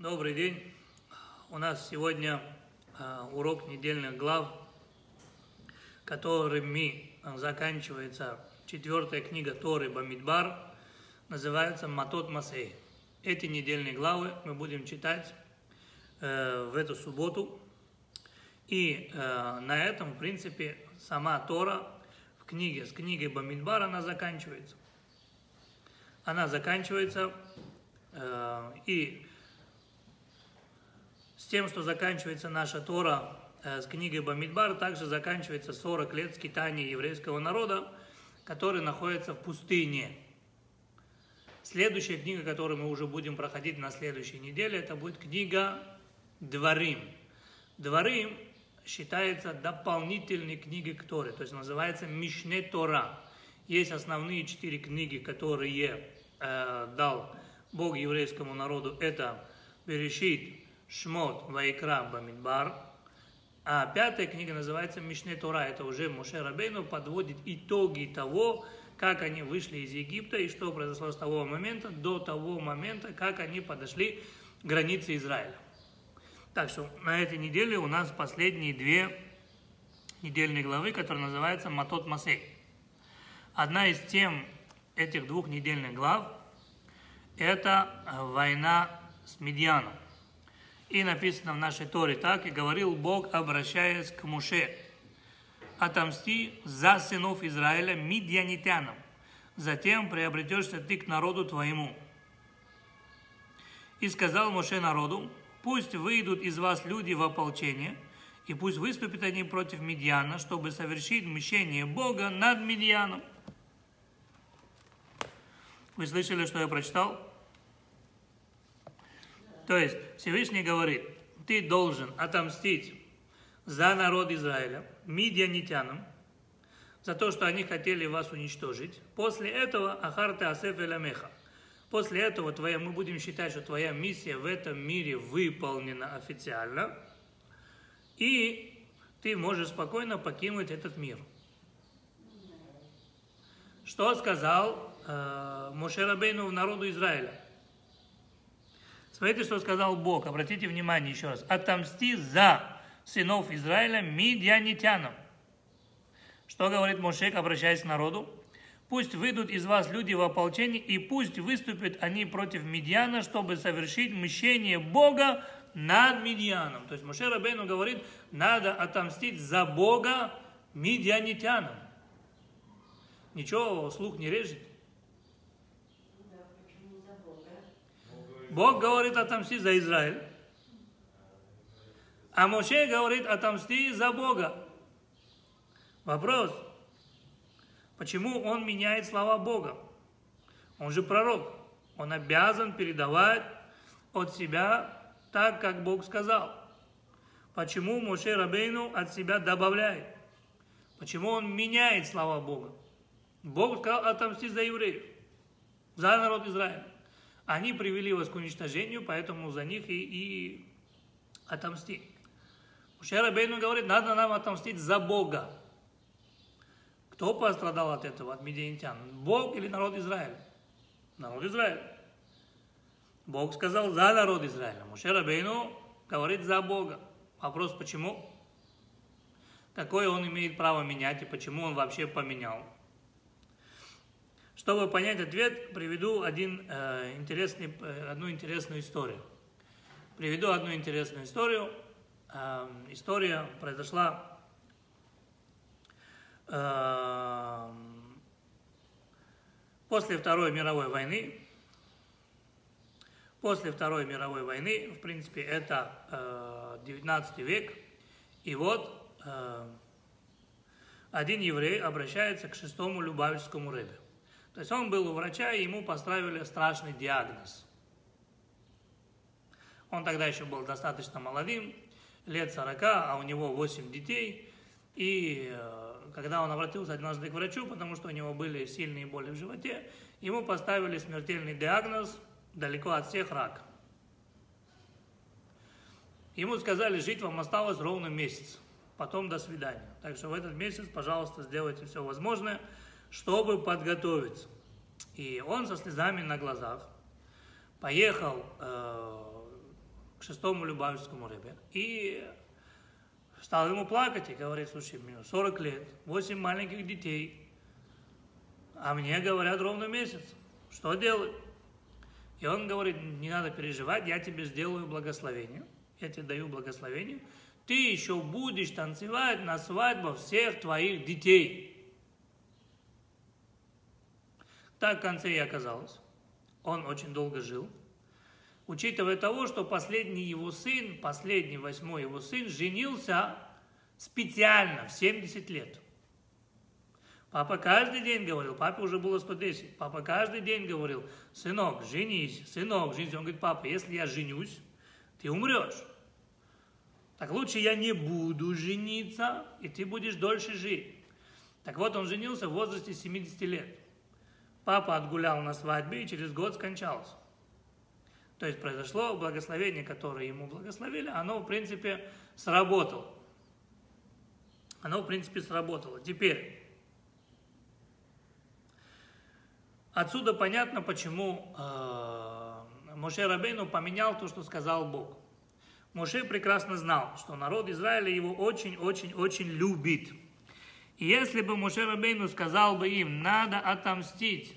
Добрый день. У нас сегодня э, урок недельных глав, которыми заканчивается четвертая книга Торы Бамидбар, называется Матот Масей. Эти недельные главы мы будем читать э, в эту субботу. И э, на этом, в принципе, сама Тора в книге, с книгой Бамидбар она заканчивается. Она заканчивается, э, и тем, что заканчивается наша Тора э, с книгой Бамидбар, также заканчивается 40 лет скитания еврейского народа, который находится в пустыне. Следующая книга, которую мы уже будем проходить на следующей неделе, это будет книга Дворим. Дворим считается дополнительной книгой к Торе, то есть называется Мишне Тора. Есть основные четыре книги, которые э, дал Бог еврейскому народу. Это Берешит, Шмот, Вайкра, Бамидбар. А пятая книга называется Мишне Тора. Это уже Муше Рабейну подводит итоги того, как они вышли из Египта и что произошло с того момента до того момента, как они подошли к границе Израиля. Так что на этой неделе у нас последние две недельные главы, которые называются Матот Масей. Одна из тем этих двух недельных глав – это война с Медьяном. И написано в нашей Торе так, и говорил Бог, обращаясь к Муше, «Отомсти за сынов Израиля медианитянам, затем приобретешься ты к народу твоему». И сказал Муше народу, «Пусть выйдут из вас люди в ополчение, и пусть выступят они против Медиана, чтобы совершить мщение Бога над Медианом». Вы слышали, что я прочитал? То есть Всевышний говорит, ты должен отомстить за народ Израиля, медианитянам, за то, что они хотели вас уничтожить. После этого Ахарте Асеф Эламеха. После этого твоя, мы будем считать, что твоя миссия в этом мире выполнена официально, и ты можешь спокойно покинуть этот мир. Что сказал э, в народу Израиля? Смотрите, что сказал Бог. Обратите внимание еще раз. Отомсти за сынов Израиля медианитянам. Что говорит Мошек, обращаясь к народу? Пусть выйдут из вас люди в ополчение, и пусть выступят они против Медиана, чтобы совершить мщение Бога над Медианом. То есть Моше Рабейну говорит, надо отомстить за Бога медианитянам. Ничего слух не режет. Бог говорит отомсти за Израиль. А Моше говорит отомсти за Бога. Вопрос. Почему он меняет слова Бога? Он же пророк. Он обязан передавать от себя так, как Бог сказал. Почему Моше Рабейну от себя добавляет? Почему он меняет слова Бога? Бог сказал отомсти за евреев, за народ Израиля. Они привели вас к уничтожению, поэтому за них и, и отомсти. Мушера Бейну говорит, надо нам отомстить за Бога. Кто пострадал от этого, от медианитян? Бог или народ Израиля? Народ Израиля. Бог сказал за народ Израиля. Мушера Бейну говорит за Бога. Вопрос, почему? Какое он имеет право менять и почему он вообще поменял? Чтобы понять ответ, приведу один, э, интересный, э, одну интересную историю. Приведу одну интересную историю. Э, история произошла э, после Второй мировой войны. После Второй мировой войны, в принципе, это э, 19 век. И вот э, один еврей обращается к шестому Любавичскому рыбе. То есть он был у врача, и ему поставили страшный диагноз. Он тогда еще был достаточно молодым, лет 40, а у него 8 детей. И э, когда он обратился однажды к врачу, потому что у него были сильные боли в животе, ему поставили смертельный диагноз далеко от всех рак. Ему сказали, жить вам осталось ровно месяц, потом до свидания. Так что в этот месяц, пожалуйста, сделайте все возможное – чтобы подготовиться. И он со слезами на глазах поехал э, шестому Любавичскому рыбе. И стал ему плакать и говорит, слушай, мне 40 лет, 8 маленьких детей, а мне говорят ровно месяц. Что делать? И он говорит, не надо переживать, я тебе сделаю благословение. Я тебе даю благословение. Ты еще будешь танцевать на свадьбах всех твоих детей. Так в конце и оказалось. Он очень долго жил. Учитывая того, что последний его сын, последний восьмой его сын, женился специально в 70 лет. Папа каждый день говорил, папе уже было 110, папа каждый день говорил, сынок, женись, сынок, женись. Он говорит, папа, если я женюсь, ты умрешь. Так лучше я не буду жениться, и ты будешь дольше жить. Так вот, он женился в возрасте 70 лет. Папа отгулял на свадьбе и через год скончался. То есть произошло благословение, которое ему благословили, оно, в принципе, сработало. Оно, в принципе, сработало. Теперь, Отсюда понятно, почему э, Моше Рабейну поменял то, что сказал Бог. Моше прекрасно знал, что народ Израиля его очень-очень-очень любит. Если бы Моше Рабейну сказал бы им, надо отомстить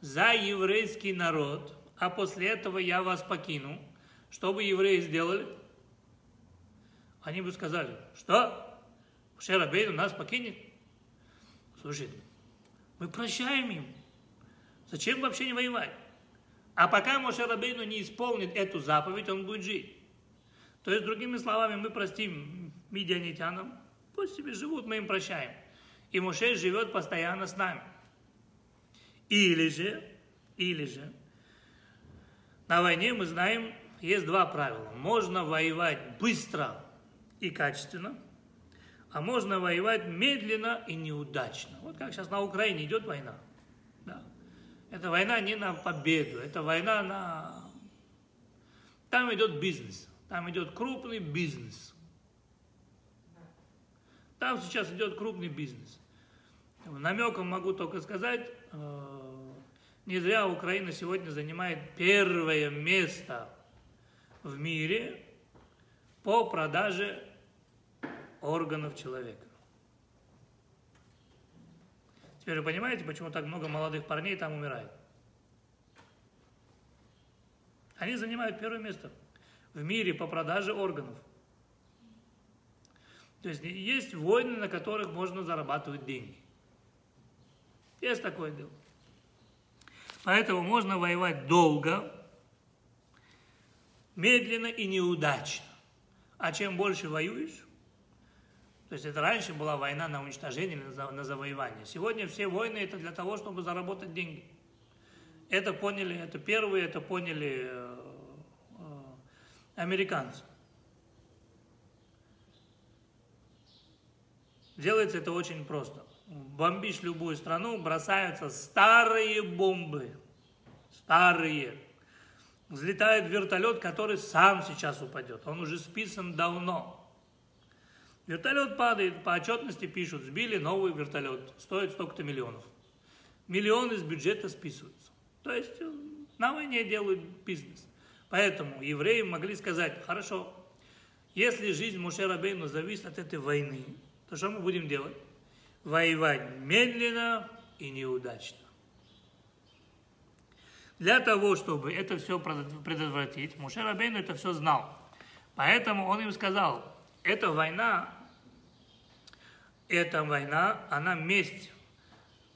за еврейский народ, а после этого я вас покину, что бы евреи сделали? Они бы сказали, что? Моше Рабейну нас покинет? Слушай, мы прощаем им. Зачем вообще не воевать? А пока Моше Рабейну не исполнит эту заповедь, он будет жить. То есть, другими словами, мы простим медианитянам, пусть себе живут, мы им прощаем. И Моше живет постоянно с нами. Или же, или же, на войне мы знаем, есть два правила. Можно воевать быстро и качественно, а можно воевать медленно и неудачно. Вот как сейчас на Украине идет война. Да. Это война не на победу, это война на... Там идет бизнес, там идет крупный бизнес. Там сейчас идет крупный бизнес. Намеком могу только сказать, э, не зря Украина сегодня занимает первое место в мире по продаже органов человека. Теперь вы понимаете, почему так много молодых парней там умирает? Они занимают первое место в мире по продаже органов. То есть есть войны, на которых можно зарабатывать деньги. Есть такое дело. Поэтому можно воевать долго, медленно и неудачно. А чем больше воюешь, то есть это раньше была война на уничтожение, на завоевание. Сегодня все войны это для того, чтобы заработать деньги. Это поняли, это первые, это поняли э, э, американцы. Делается это очень просто. Бомбишь любую страну, бросаются старые бомбы. Старые. Взлетает вертолет, который сам сейчас упадет. Он уже списан давно. Вертолет падает, по отчетности пишут, сбили новый вертолет, стоит столько-то миллионов. Миллионы из бюджета списываются. То есть э, на войне делают бизнес. Поэтому евреи могли сказать, хорошо, если жизнь Муше Рабейну зависит от этой войны, то что мы будем делать? Воевать медленно и неудачно. Для того, чтобы это все предотвратить, Муше Рабейну это все знал. Поэтому он им сказал, эта война, эта война, она месть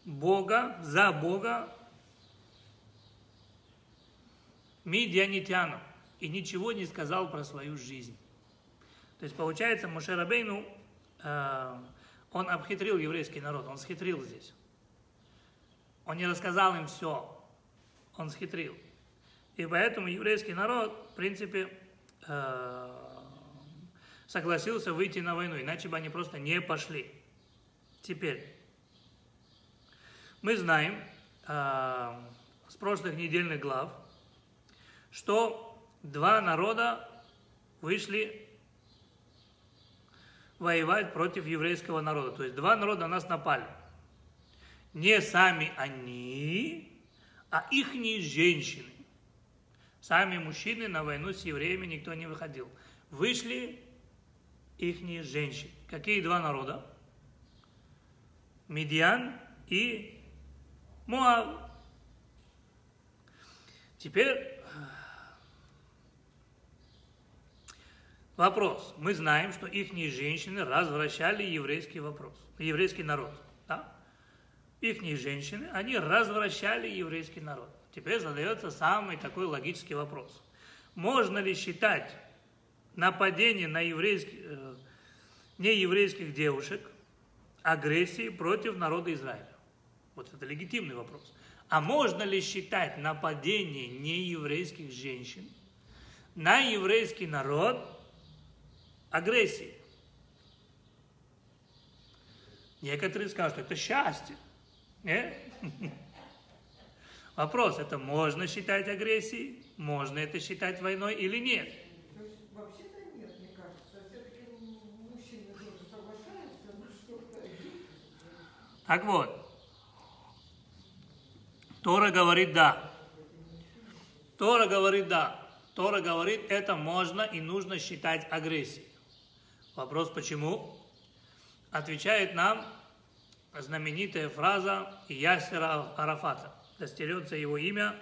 Бога, за Бога Мидианитяну. И ничего не сказал про свою жизнь. То есть, получается, Мушерабейну, э, он обхитрил еврейский народ, он схитрил здесь. Он не рассказал им все, он схитрил. И поэтому еврейский народ, в принципе, э, согласился выйти на войну, иначе бы они просто не пошли. Теперь, мы знаем э, с прошлых недельных глав, что два народа вышли воевать против еврейского народа. То есть два народа на нас напали. Не сами они, а ихние женщины. Сами мужчины на войну с евреями никто не выходил. Вышли ихние женщины. Какие два народа? Медиан и Моав. Теперь вопрос. Мы знаем, что их женщины развращали еврейский вопрос, еврейский народ. Да? Их женщины, они развращали еврейский народ. Теперь задается самый такой логический вопрос. Можно ли считать нападение на еврейских, э, нееврейских девушек агрессией против народа Израиля? Вот это легитимный вопрос. А можно ли считать нападение нееврейских женщин на еврейский народ агрессией? Некоторые скажут, что это счастье. Нет? Вопрос, это можно считать агрессией? Можно это считать войной или нет? Вообще-то нет, мне кажется. Все-таки мужчины тоже соглашаются, но что-то... Так вот, Тора говорит да. Тора говорит да. Тора говорит, это можно и нужно считать агрессией. Вопрос почему? Отвечает нам знаменитая фраза Ясера Арафата. Достерется его имя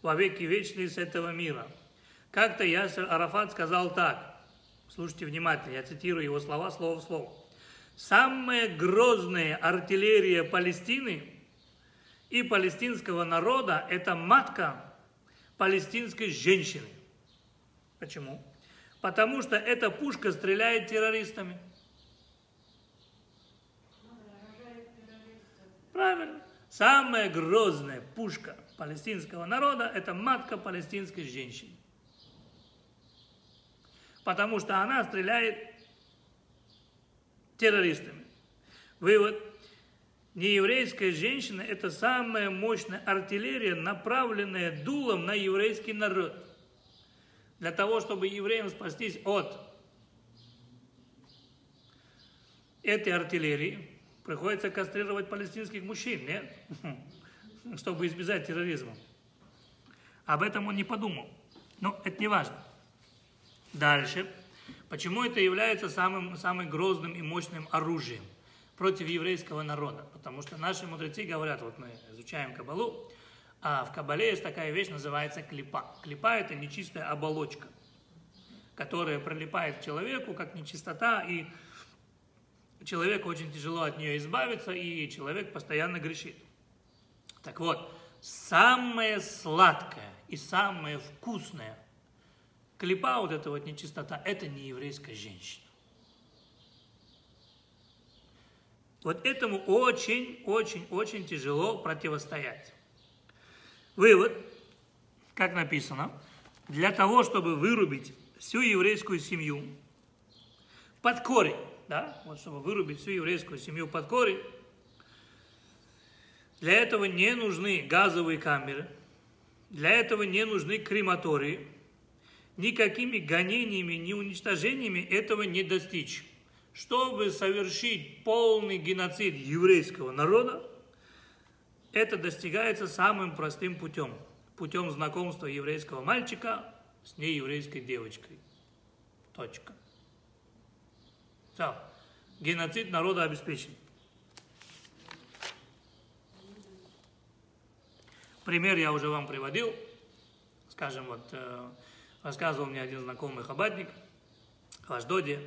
во веки вечные с этого мира. Как-то Ясер Арафат сказал так. Слушайте внимательно, я цитирую его слова слово в слово. Самая грозная артиллерия Палестины и палестинского народа – это матка палестинской женщины. Почему? Потому что эта пушка стреляет террористами. Правильно. Самая грозная пушка палестинского народа – это матка палестинской женщины. Потому что она стреляет террористами. Вывод – Нееврейская женщина – это самая мощная артиллерия, направленная дулом на еврейский народ. Для того, чтобы евреям спастись от этой артиллерии, приходится кастрировать палестинских мужчин, нет? Чтобы избежать терроризма. Об этом он не подумал. Но это не важно. Дальше. Почему это является самым, самым грозным и мощным оружием? против еврейского народа. Потому что наши мудрецы говорят, вот мы изучаем Кабалу, а в Кабале есть такая вещь, называется клипа. Клипа – это нечистая оболочка, которая прилипает к человеку, как нечистота, и человеку очень тяжело от нее избавиться, и человек постоянно грешит. Так вот, самое сладкое и самое вкусное клипа, вот эта вот нечистота, это не еврейская женщина. Вот этому очень-очень-очень тяжело противостоять. Вывод, как написано, для того, чтобы вырубить всю еврейскую семью под корень, да, вот чтобы вырубить всю еврейскую семью под корень, для этого не нужны газовые камеры, для этого не нужны крематории, никакими гонениями, ни уничтожениями этого не достичь. Чтобы совершить полный геноцид еврейского народа, это достигается самым простым путем. Путем знакомства еврейского мальчика с нееврейской девочкой. Точка. Все. Геноцид народа обеспечен. Пример я уже вам приводил. Скажем, вот э, рассказывал мне один знакомый хабатник в Аждоде.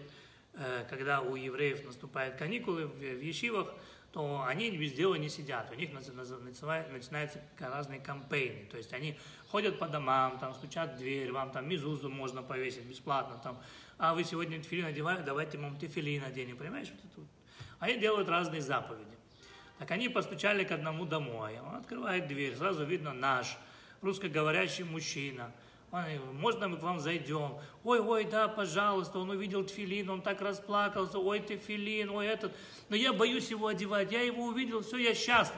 Э, когда у евреев наступают каникулы в Ешивах, то они без дела не сидят. У них начинаются разные кампейны. То есть они ходят по домам, там стучат в дверь, вам там мизузу можно повесить бесплатно. Там, а вы сегодня тефилин одеваете, давайте вам тефилин оденем, понимаешь? Вот это вот. Они делают разные заповеди. Так они постучали к одному домой. Он открывает дверь, сразу видно наш русскоговорящий мужчина – можно мы к вам зайдем? Ой, ой, да, пожалуйста, он увидел тфилин, он так расплакался, ой, ты филин, ой, этот. Но я боюсь его одевать, я его увидел, все, я счастлив.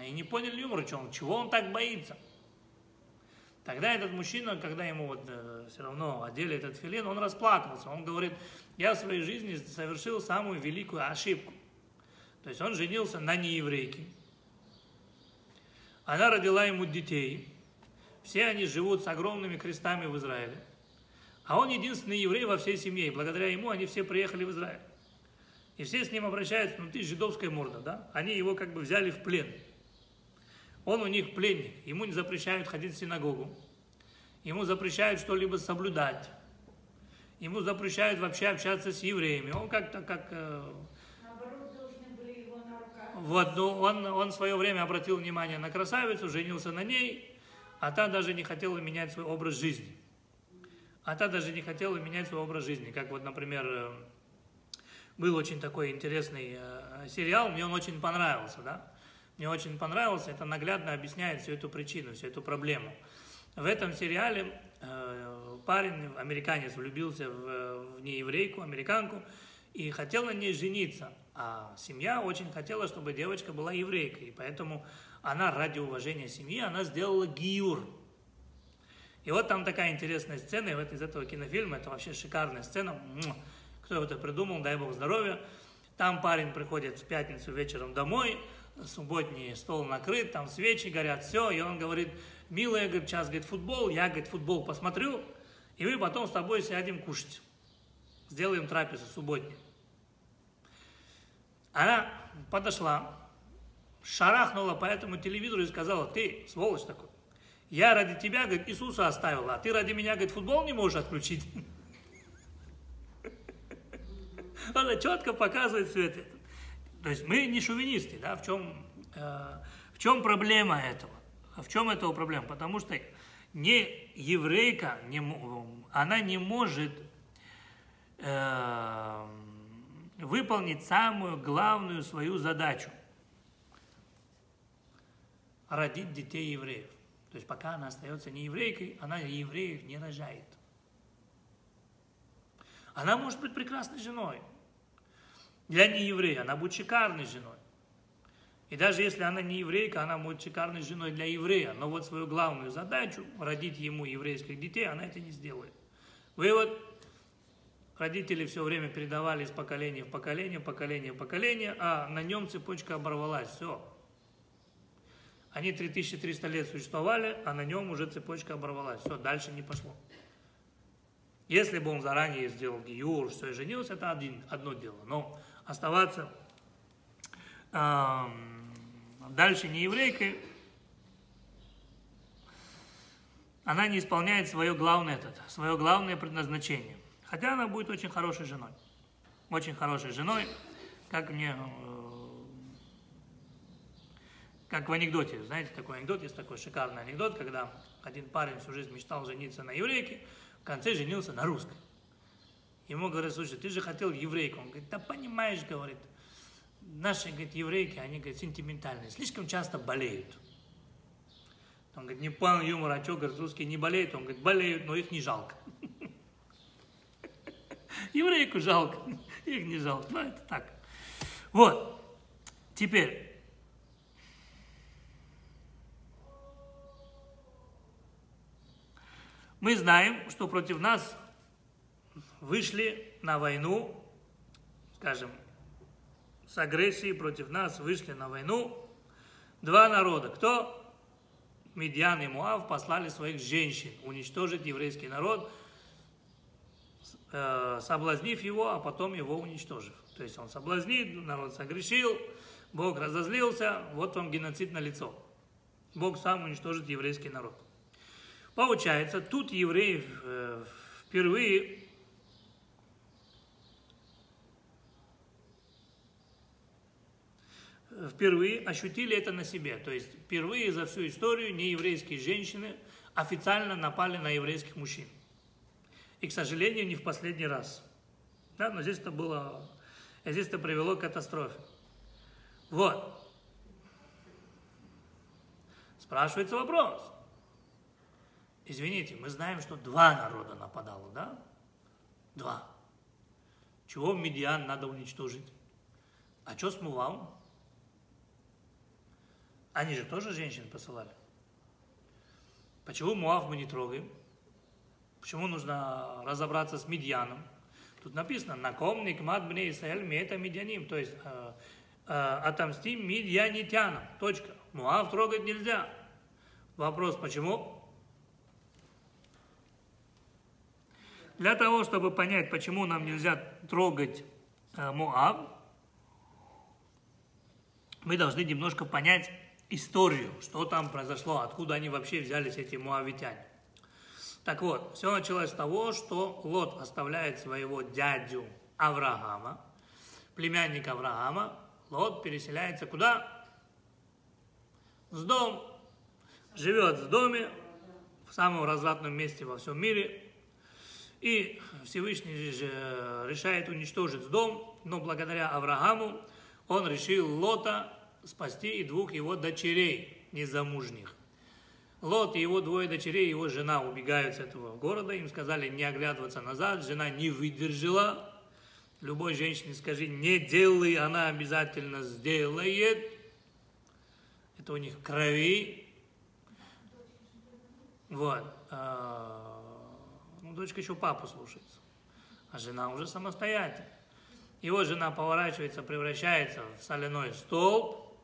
И не поняли юмора, чего он, чего он так боится. Тогда этот мужчина, когда ему вот э, все равно одели этот филин, он расплакался. Он говорит, я в своей жизни совершил самую великую ошибку. То есть он женился на нееврейке. Она родила ему детей. Все они живут с огромными крестами в Израиле. А он единственный еврей во всей семье, и благодаря ему они все приехали в Израиль. И все с ним обращаются, ну ты жидовская морда, да? Они его как бы взяли в плен. Он у них пленник, ему не запрещают ходить в синагогу, ему запрещают что-либо соблюдать, ему запрещают вообще общаться с евреями. Он как-то как... Э, Наоборот, должны были его на руках. вот, ну, он, он в свое время обратил внимание на красавицу, женился на ней, а та даже не хотела менять свой образ жизни. А та даже не хотела менять свой образ жизни. Как вот, например, э, был очень такой интересный э, сериал, мне он очень понравился, да? Мне очень понравился, это наглядно объясняет всю эту причину, всю эту проблему. В этом сериале э, парень, американец, влюбился в, в нееврейку, американку, и хотел на ней жениться. А семья очень хотела, чтобы девочка была еврейкой, и поэтому она ради уважения семьи, она сделала гиюр. И вот там такая интересная сцена, и вот из этого кинофильма, это вообще шикарная сцена, кто это придумал, дай бог здоровья. Там парень приходит в пятницу вечером домой, субботний стол накрыт, там свечи горят, все, и он говорит, милая, говорит, сейчас, говорит, футбол, я, говорит, футбол посмотрю, и мы потом с тобой сядем кушать. Сделаем трапезу субботнюю. Она подошла, шарахнула по этому телевизору и сказала, ты, сволочь такой, я ради тебя, говорит, Иисуса оставила, а ты ради меня, говорит, футбол не можешь отключить. Она четко показывает все это. То есть мы не шовинисты, да, в чем, э, в чем проблема этого? В чем этого проблема? Потому что не еврейка, не, она не может э, выполнить самую главную свою задачу – родить детей евреев. То есть пока она остается не еврейкой, она евреев не рожает. Она может быть прекрасной женой, для нееврея, она будет шикарной женой. И даже если она не еврейка, она будет шикарной женой для еврея. Но вот свою главную задачу, родить ему еврейских детей, она это не сделает. Вывод. Родители все время передавали из поколения в поколение, поколение в поколение, а на нем цепочка оборвалась. Все. Они 3300 лет существовали, а на нем уже цепочка оборвалась. Все, дальше не пошло. Если бы он заранее сделал гиюр, все и женился, это один, одно дело. Но оставаться э, дальше не еврейкой, она не исполняет свое главное, этот, свое главное предназначение. Хотя она будет очень хорошей женой. Очень хорошей женой, как мне, э, как в анекдоте, знаете, такой анекдот, есть такой шикарный анекдот, когда один парень всю жизнь мечтал жениться на еврейке, в конце женился на русской. Ему говорят, слушай, ты же хотел еврейку. Он говорит, да понимаешь, говорит, наши, говорит, еврейки, они, говорит, сентиментальные, слишком часто болеют. Он говорит, не понял юмор, а что, говорит, русские не болеют? Он говорит, болеют, но их не жалко. Еврейку жалко, их не жалко. Ну, это так. Вот. Теперь. Мы знаем, что против нас вышли на войну, скажем, с агрессией против нас вышли на войну два народа. Кто? Медьян и Муав послали своих женщин уничтожить еврейский народ, э, соблазнив его, а потом его уничтожив. То есть он соблазнит, народ согрешил, Бог разозлился, вот вам геноцид на лицо. Бог сам уничтожит еврейский народ. Получается, тут евреи э, впервые впервые ощутили это на себе. То есть впервые за всю историю нееврейские женщины официально напали на еврейских мужчин. И, к сожалению, не в последний раз. Да, но здесь это было, здесь это привело к катастрофе. Вот. Спрашивается вопрос. Извините, мы знаем, что два народа нападало, да? Два. Чего Медиан надо уничтожить? А что с Мувалом? Они же тоже женщин посылали. Почему Муав мы не трогаем? Почему нужно разобраться с Медьяном? Тут написано, накомник мат бне Исраэль это медианим, то есть э, э, отомстим медьянитянам, точка. Муав трогать нельзя. Вопрос, почему? Для того, чтобы понять, почему нам нельзя трогать э, Моав, мы должны немножко понять историю, что там произошло, откуда они вообще взялись, эти муавитяне. Так вот, все началось с того, что Лот оставляет своего дядю Авраама, племянника Авраама, Лот переселяется куда? В дом. Живет в доме, в самом развратном месте во всем мире. И Всевышний же решает уничтожить дом, но благодаря Аврааму он решил Лота спасти и двух его дочерей незамужних. Лот и его двое дочерей, его жена убегают с этого города, им сказали не оглядываться назад, жена не выдержала. Любой женщине скажи, не делай, она обязательно сделает. Это у них крови. Вот. Дочка еще папу слушается, а жена уже самостоятельная. Его жена поворачивается, превращается в соляной столб,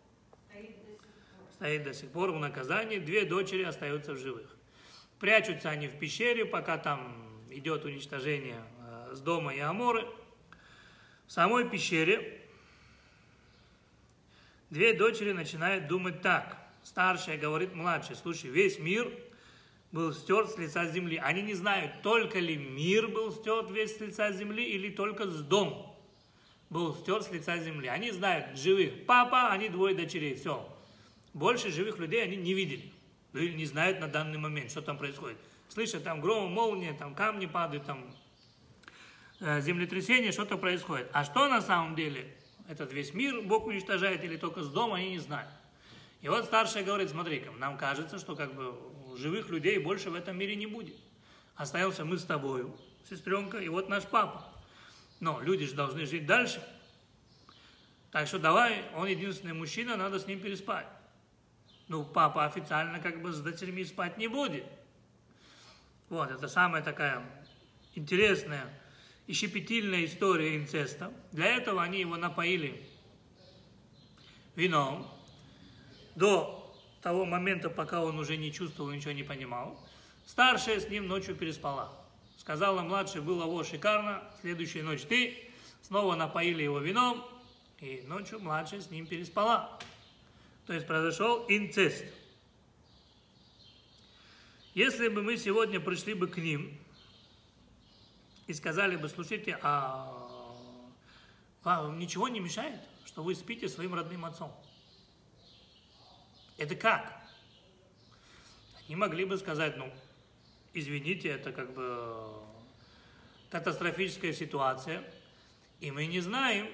стоит до сих пор в наказании, две дочери остаются в живых. Прячутся они в пещере, пока там идет уничтожение э, с дома и Аморы. В самой пещере две дочери начинают думать так. Старшая говорит младшей, слушай, весь мир был стерт с лица земли. Они не знают, только ли мир был стерт весь с лица земли или только с дома был стерт с лица земли. Они знают живых папа, они двое дочерей, все. Больше живых людей они не видели. Или не знают на данный момент, что там происходит. Слышат, там гром, молния, там камни падают, там э, землетрясение, что-то происходит. А что на самом деле? Этот весь мир Бог уничтожает или только с дома, они не знают. И вот старшая говорит, смотри-ка, нам кажется, что как бы живых людей больше в этом мире не будет. Остаемся мы с тобою, сестренка, и вот наш папа. Но люди же должны жить дальше. Так что давай, он единственный мужчина, надо с ним переспать. Ну, папа официально как бы с дочерьми спать не будет. Вот, это самая такая интересная и щепетильная история инцеста. Для этого они его напоили вином до того момента, пока он уже не чувствовал, ничего не понимал. Старшая с ним ночью переспала. Сказала младший, было во шикарно, следующую ночь ты. Снова напоили его вином, и ночью младшая с ним переспала. То есть произошел инцест. Если бы мы сегодня пришли бы к ним и сказали бы, слушайте, а вам ничего не мешает, что вы спите своим родным отцом? Это как? Они могли бы сказать, ну, извините, это как бы катастрофическая ситуация, и мы не знаем,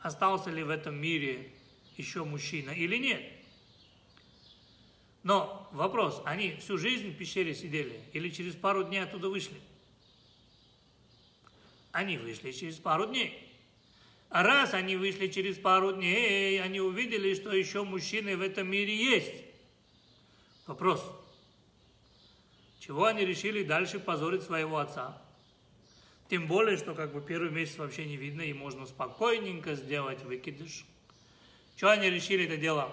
остался ли в этом мире еще мужчина или нет. Но вопрос, они всю жизнь в пещере сидели или через пару дней оттуда вышли? Они вышли через пару дней. А раз они вышли через пару дней, они увидели, что еще мужчины в этом мире есть. Вопрос, чего они решили дальше позорить своего отца? Тем более, что как бы первый месяц вообще не видно, и можно спокойненько сделать выкидыш. Что они решили это дело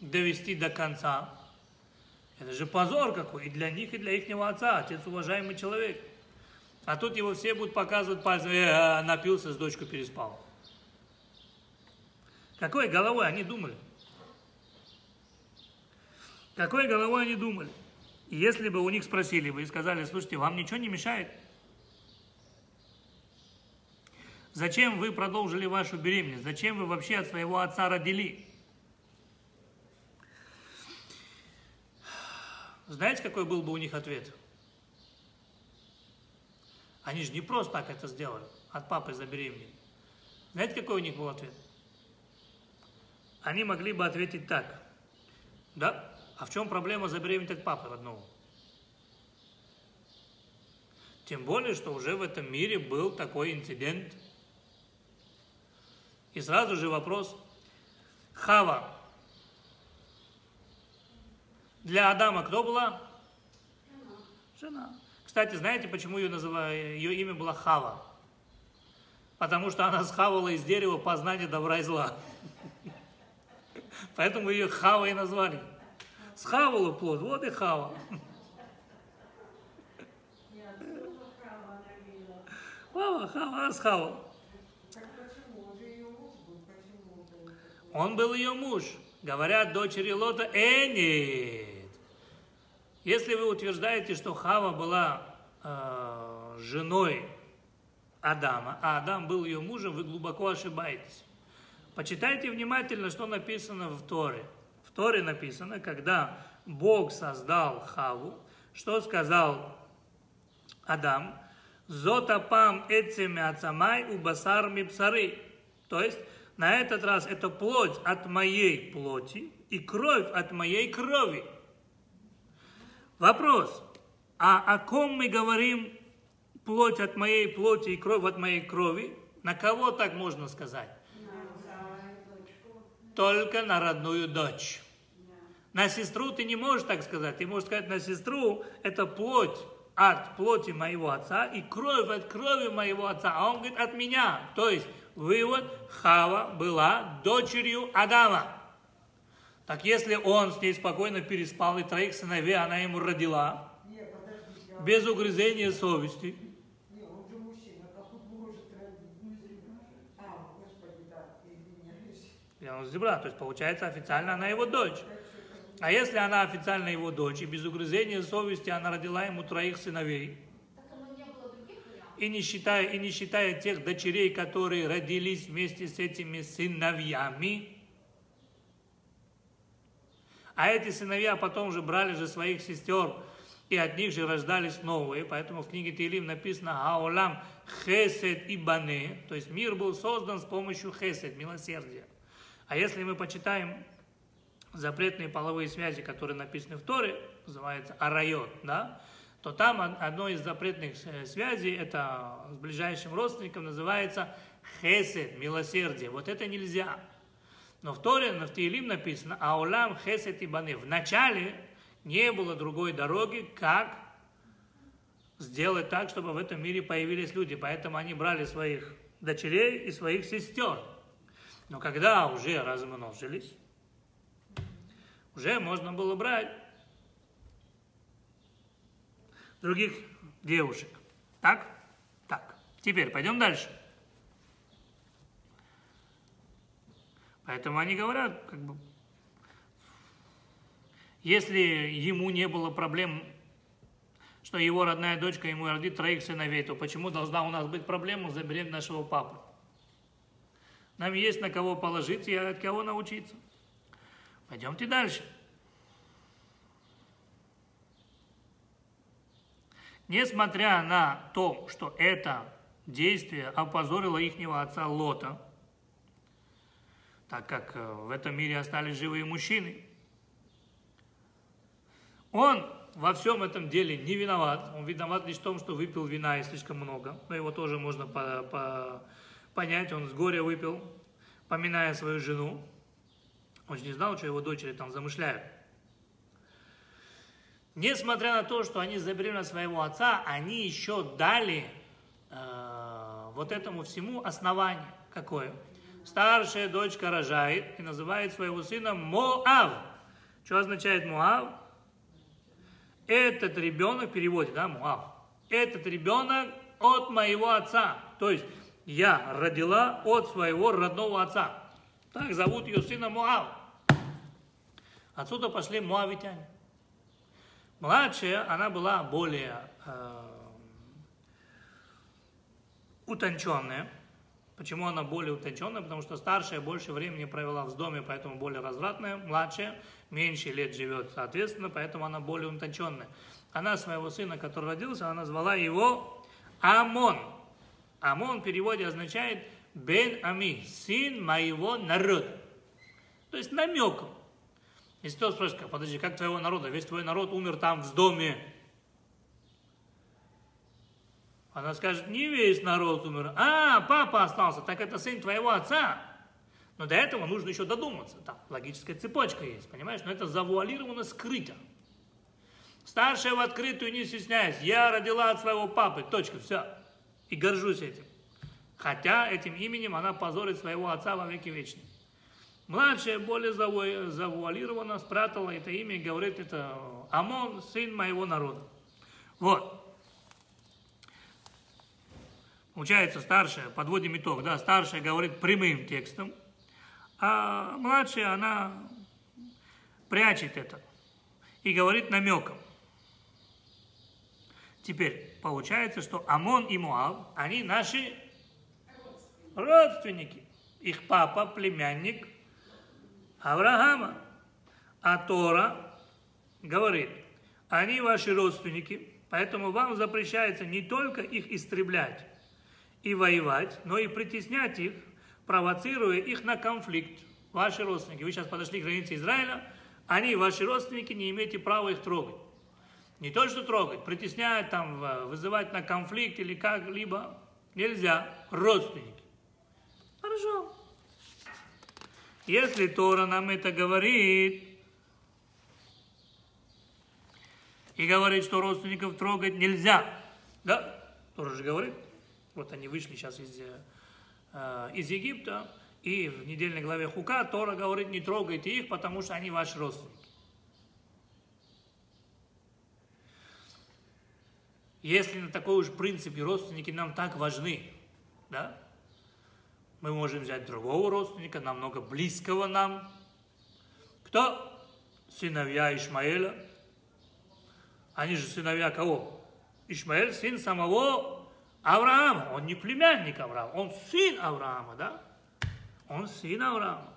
довести до конца? Это же позор какой, и для них, и для их отца, отец уважаемый человек. А тут его все будут показывать пальцем, э, напился, с дочкой переспал. Какой головой они думали? Какой головой они думали? И если бы у них спросили бы и сказали, слушайте, вам ничего не мешает? Зачем вы продолжили вашу беременность? Зачем вы вообще от своего отца родили? Знаете, какой был бы у них ответ? Они же не просто так это сделали, от папы забеременели. Знаете, какой у них был ответ? Они могли бы ответить так. Да? А в чем проблема забеременеть от папы родного? Тем более, что уже в этом мире был такой инцидент. И сразу же вопрос. Хава. Для Адама кто была? Жена. Кстати, знаете, почему ее, называют, ее имя было Хава? Потому что она схавала из дерева познание добра и зла. Поэтому ее Хава и назвали. Схавала плод, вот и хава. Хава, Хава. Так почему? Он был, ее муж. Говорят дочери Лота, э, нет. Если вы утверждаете, что Хава была э, женой Адама, а Адам был ее мужем, вы глубоко ошибаетесь. Почитайте внимательно, что написано в Торе. В Торе написано, когда Бог создал Хаву, что сказал Адам? Зотапам эцеми ацамай басар мипсары. То есть, на этот раз это плоть от моей плоти и кровь от моей крови. Вопрос. А о ком мы говорим плоть от моей плоти и кровь от моей крови? На кого так можно сказать? Только на родную дочь. На сестру ты не можешь так сказать. Ты можешь сказать, на сестру это плоть от плоти моего отца и кровь от крови моего отца. А он говорит, от меня. То есть, вывод, Хава была дочерью Адама. Так если он с ней спокойно переспал и троих сыновей она ему родила, а... без угрызения совести, Не, он мужчина, может? А, господи, да, он зебра, то есть получается официально она его дочь. А если она официально его дочь, и без угрызения совести она родила ему троих сыновей, не и не считая, и не считая тех дочерей, которые родились вместе с этими сыновьями, а эти сыновья потом же брали же своих сестер, и от них же рождались новые, поэтому в книге Тилим написано «Хаолам хесед и бане», то есть мир был создан с помощью хесед, милосердия. А если мы почитаем запретные половые связи, которые написаны в Торе, называется арайот, да, то там од- одно из запретных э, связей, это с ближайшим родственником, называется хесед, милосердие. Вот это нельзя. Но в Торе, в Таилим написано, аулам хесед и. В начале не было другой дороги, как сделать так, чтобы в этом мире появились люди. Поэтому они брали своих дочерей и своих сестер. Но когда уже размножились, уже можно было брать других девушек. Так? Так. Теперь пойдем дальше. Поэтому они говорят, как бы, если ему не было проблем, что его родная дочка ему родит троих сыновей, то почему должна у нас быть проблема заберем нашего папы? Нам есть на кого положиться и от кого научиться. Пойдемте дальше. Несмотря на то, что это действие опозорило ихнего отца Лота, так как э, в этом мире остались живые мужчины, он во всем этом деле не виноват. Он виноват лишь в том, что выпил вина и слишком много. Но его тоже можно по- по- понять. Он с горя выпил, поминая свою жену. Он же не знал, что его дочери там замышляют. Несмотря на то, что они забрели на своего отца, они еще дали э, вот этому всему основание. Какое? Старшая дочка рожает и называет своего сына Моав. Что означает Моав? Этот ребенок, в переводе, да, Моав. Этот ребенок от моего отца. То есть я родила от своего родного отца. Так зовут ее сына Моав. Отсюда пошли моавитяне. Младшая, она была более э, утонченная. Почему она более утонченная? Потому что старшая больше времени провела в доме, поэтому более развратная. Младшая меньше лет живет, соответственно, поэтому она более утонченная. Она своего сына, который родился, она назвала его Амон. Амон в переводе означает Бен Ами, сын моего народа. То есть намеком. Если кто спросит, подожди, как твоего народа? Весь твой народ умер там в доме. Она скажет, не весь народ умер. А, папа остался, так это сын твоего отца. Но до этого нужно еще додуматься. Там логическая цепочка есть, понимаешь? Но это завуалировано скрыто. Старшая в открытую, не стесняясь. Я родила от своего папы. Точка, все. И горжусь этим. Хотя этим именем она позорит своего отца во веки вечные. Младшая более заву- завуалирована, спрятала это имя и говорит, это Амон, сын моего народа. Вот. Получается, старшая, подводим итог, да, старшая говорит прямым текстом, а младшая, она прячет это и говорит намеком. Теперь получается, что Амон и Муав, они наши родственники. Их папа, племянник Авраама. А Тора говорит, они ваши родственники, поэтому вам запрещается не только их истреблять и воевать, но и притеснять их, провоцируя их на конфликт. Ваши родственники, вы сейчас подошли к границе Израиля, они, ваши родственники, не имеете права их трогать. Не то, что трогать, притеснять, там, вызывать на конфликт или как-либо. Нельзя. Родственники. Хорошо. Если Тора нам это говорит, и говорит, что родственников трогать нельзя, да? Тора же говорит. Вот они вышли сейчас из, э, из Египта, и в недельной главе Хука Тора говорит, не трогайте их, потому что они ваши родственники. Если на такой уж принципе родственники нам так важны, да, мы можем взять другого родственника, намного близкого нам. Кто? Сыновья Ишмаэля. Они же сыновья кого? Ишмаэль сын самого Авраама. Он не племянник Авраама, он сын Авраама, да? Он сын Авраама.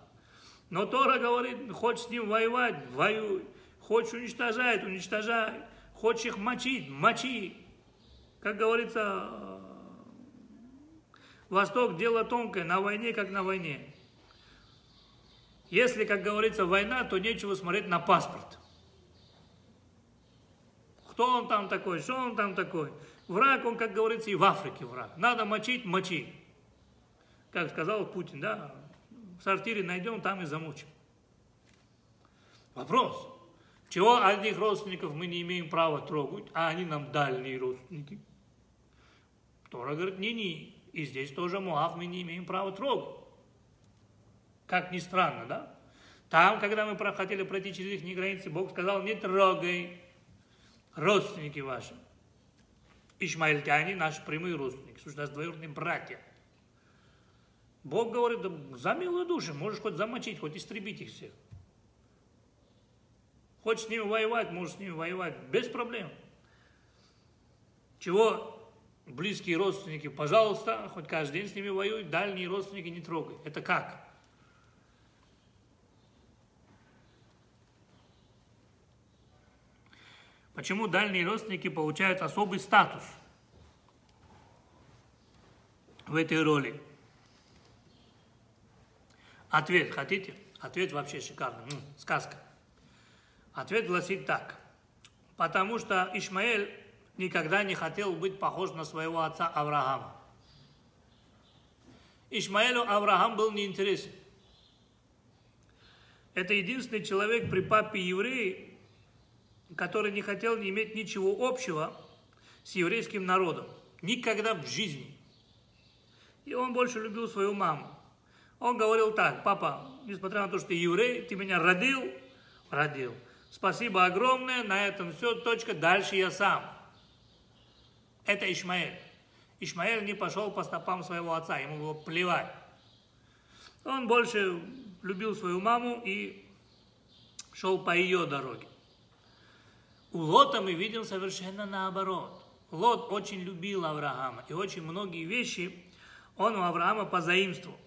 Но Тора говорит, хочешь с ним воевать, воюй. Хочешь уничтожать, уничтожай. Хочешь их мочить, мочи. Как говорится, Восток дело тонкое, на войне как на войне. Если, как говорится, война, то нечего смотреть на паспорт. Кто он там такой, что он там такой. Враг, он, как говорится, и в Африке враг. Надо мочить, мочи. Как сказал Путин, да, в сортире найдем, там и замучим. Вопрос. Чего одних родственников мы не имеем права трогать, а они нам дальние родственники? Тора говорит, не-не. И здесь тоже Муав мы не имеем права трогать. Как ни странно, да? Там, когда мы хотели пройти через их границы, Бог сказал, не трогай родственники ваши. Ишмаильтяне наши прямые родственники, слушай, нас двоюродные братья. Бог говорит, да за милую душу, можешь хоть замочить, хоть истребить их всех. Хочешь с ними воевать, можешь с ними воевать, без проблем. Чего близкие родственники, пожалуйста, хоть каждый день с ними воюй, дальние родственники не трогай. Это как? Почему дальние родственники получают особый статус в этой роли? Ответ хотите? Ответ вообще шикарный. Ну, сказка. Ответ гласит так. Потому что Ишмаэль никогда не хотел быть похож на своего отца Авраама. Ишмаэлю Авраам был неинтересен. Это единственный человек при папе евреи, который не хотел не иметь ничего общего с еврейским народом. Никогда в жизни. И он больше любил свою маму. Он говорил так, папа, несмотря на то, что ты еврей, ты меня родил, родил. Спасибо огромное, на этом все, точка, дальше я сам. Это Ишмаэль. Ишмаэль не пошел по стопам своего отца, ему было плевать. Он больше любил свою маму и шел по ее дороге. У Лота мы видим совершенно наоборот. Лот очень любил Авраама, и очень многие вещи он у Авраама позаимствовал.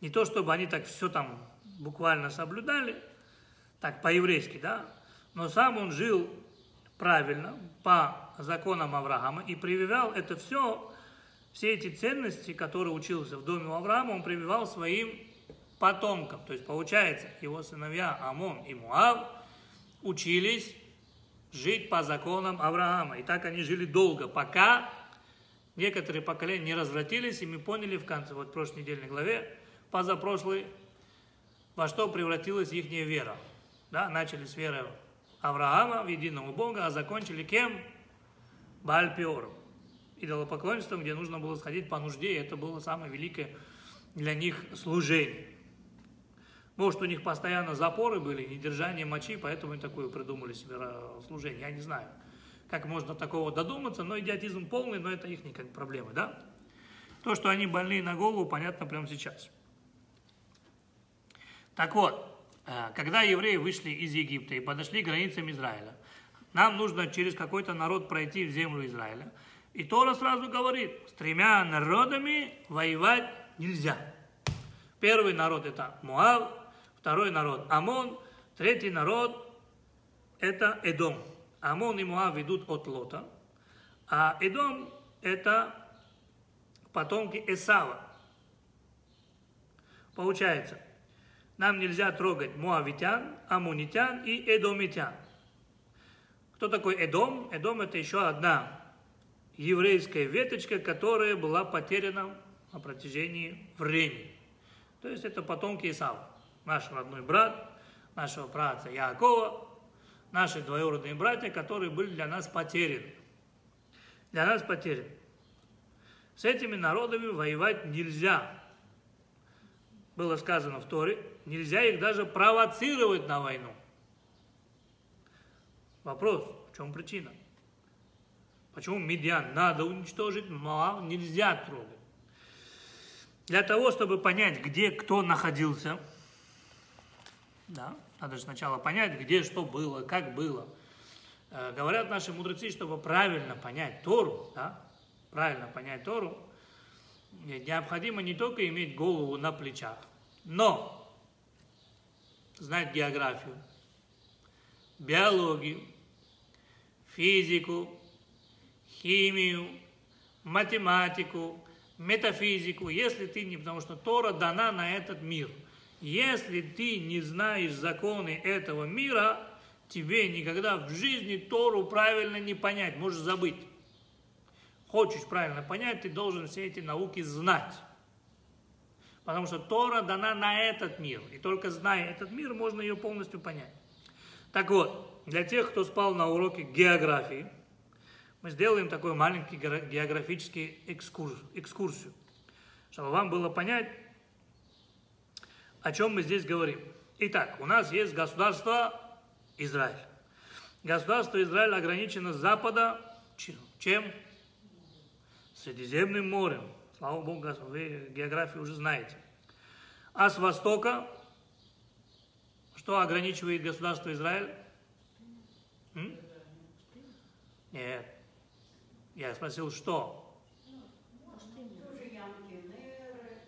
Не то, чтобы они так все там буквально соблюдали, так по-еврейски, да, но сам он жил правильно, по законам Авраама, и прививал это все, все эти ценности, которые учился в доме у Авраама, он прививал своим потомкам. То есть, получается, его сыновья Амон и Муав учились жить по законам Авраама. И так они жили долго, пока некоторые поколения не развратились, и мы поняли в конце, вот в прошлой недельной главе, позапрошлой, во что превратилась их вера. Да, начали с веры Авраама в единого Бога, а закончили кем? Бальпиором. Идолопоклонством, где нужно было сходить по нужде, и это было самое великое для них служение. Может, у них постоянно запоры были, недержание мочи, поэтому они такое придумали себе служение, я не знаю. Как можно такого додуматься, но идиотизм полный, но это их как проблемы, да? То, что они больные на голову, понятно прямо сейчас. Так вот, э, когда евреи вышли из Египта и подошли к границам Израиля, нам нужно через какой-то народ пройти в землю Израиля. И Тора сразу говорит, с тремя народами воевать нельзя. Первый народ это Муав, второй народ Амон, третий народ это Эдом. Амон и Муав ведут от Лота, а Эдом это потомки Эсава. Получается, нам нельзя трогать муавитян, амунитян и эдомитян. Кто такой Эдом? Эдом это еще одна еврейская веточка, которая была потеряна на протяжении времени. То есть это потомки Исава, наш родной брат, нашего праца Якова, наши двоюродные братья, которые были для нас потеряны. Для нас потеряны. С этими народами воевать нельзя. Было сказано в Торе, нельзя их даже провоцировать на войну. Вопрос, в чем причина? Почему Медиан надо уничтожить, Моав нельзя трогать? Для того, чтобы понять, где кто находился, да, надо же сначала понять, где что было, как было. Э, говорят наши мудрецы, чтобы правильно понять Тору, да, правильно понять Тору, необходимо не только иметь голову на плечах, но знать географию, биологию, физику, химию, математику, метафизику, если ты не, потому что Тора дана на этот мир. Если ты не знаешь законы этого мира, тебе никогда в жизни Тору правильно не понять, можешь забыть. Хочешь правильно понять, ты должен все эти науки знать. Потому что Тора дана на этот мир. И только зная этот мир, можно ее полностью понять. Так вот, для тех, кто спал на уроке географии, мы сделаем такой маленький географический экскурс, экскурсию, чтобы вам было понять, о чем мы здесь говорим. Итак, у нас есть государство Израиль. Государство Израиль ограничено с запада чем? Средиземным морем. Слава Богу, вы географию уже знаете. А с востока, что ограничивает государство Израиль? М? Нет. Я спросил, что? Тоже ямки Неры,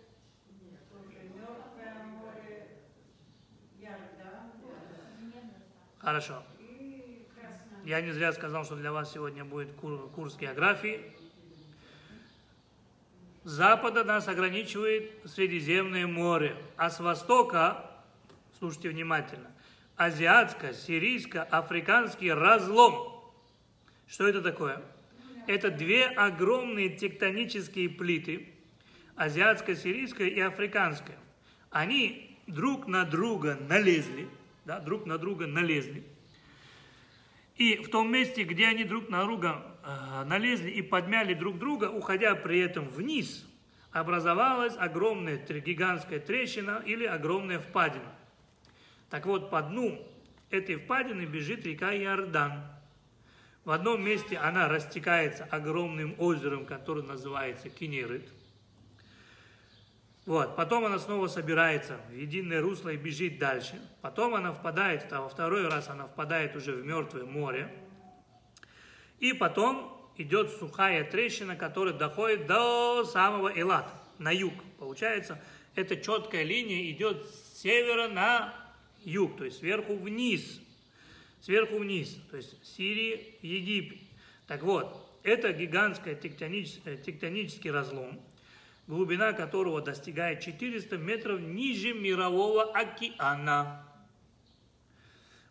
тоже Мертвое море, Ярда Хорошо. Я не зря сказал, что для вас сегодня будет кур- курс географии. С запада нас ограничивает Средиземное море, а с востока, слушайте внимательно, азиатско-сирийско-африканский разлом. Что это такое? Это две огромные тектонические плиты, азиатско-сирийская и африканская. Они друг на друга налезли, да, друг на друга налезли. И в том месте, где они друг на друга э, налезли и подмяли друг друга, уходя при этом вниз, образовалась огромная гигантская трещина или огромная впадина. Так вот, по дну этой впадины бежит река Иордан. В одном месте она растекается огромным озером, которое называется Кинерит. Вот, потом она снова собирается в единое русло и бежит дальше. Потом она впадает, во второй раз она впадает уже в Мертвое море. И потом идет сухая трещина, которая доходит до самого Элата, на юг. Получается, эта четкая линия идет с севера на юг, то есть сверху вниз. Сверху вниз, то есть Сирия, Египет. Так вот, это гигантский тектонический, тектонический разлом, глубина которого достигает 400 метров ниже мирового океана.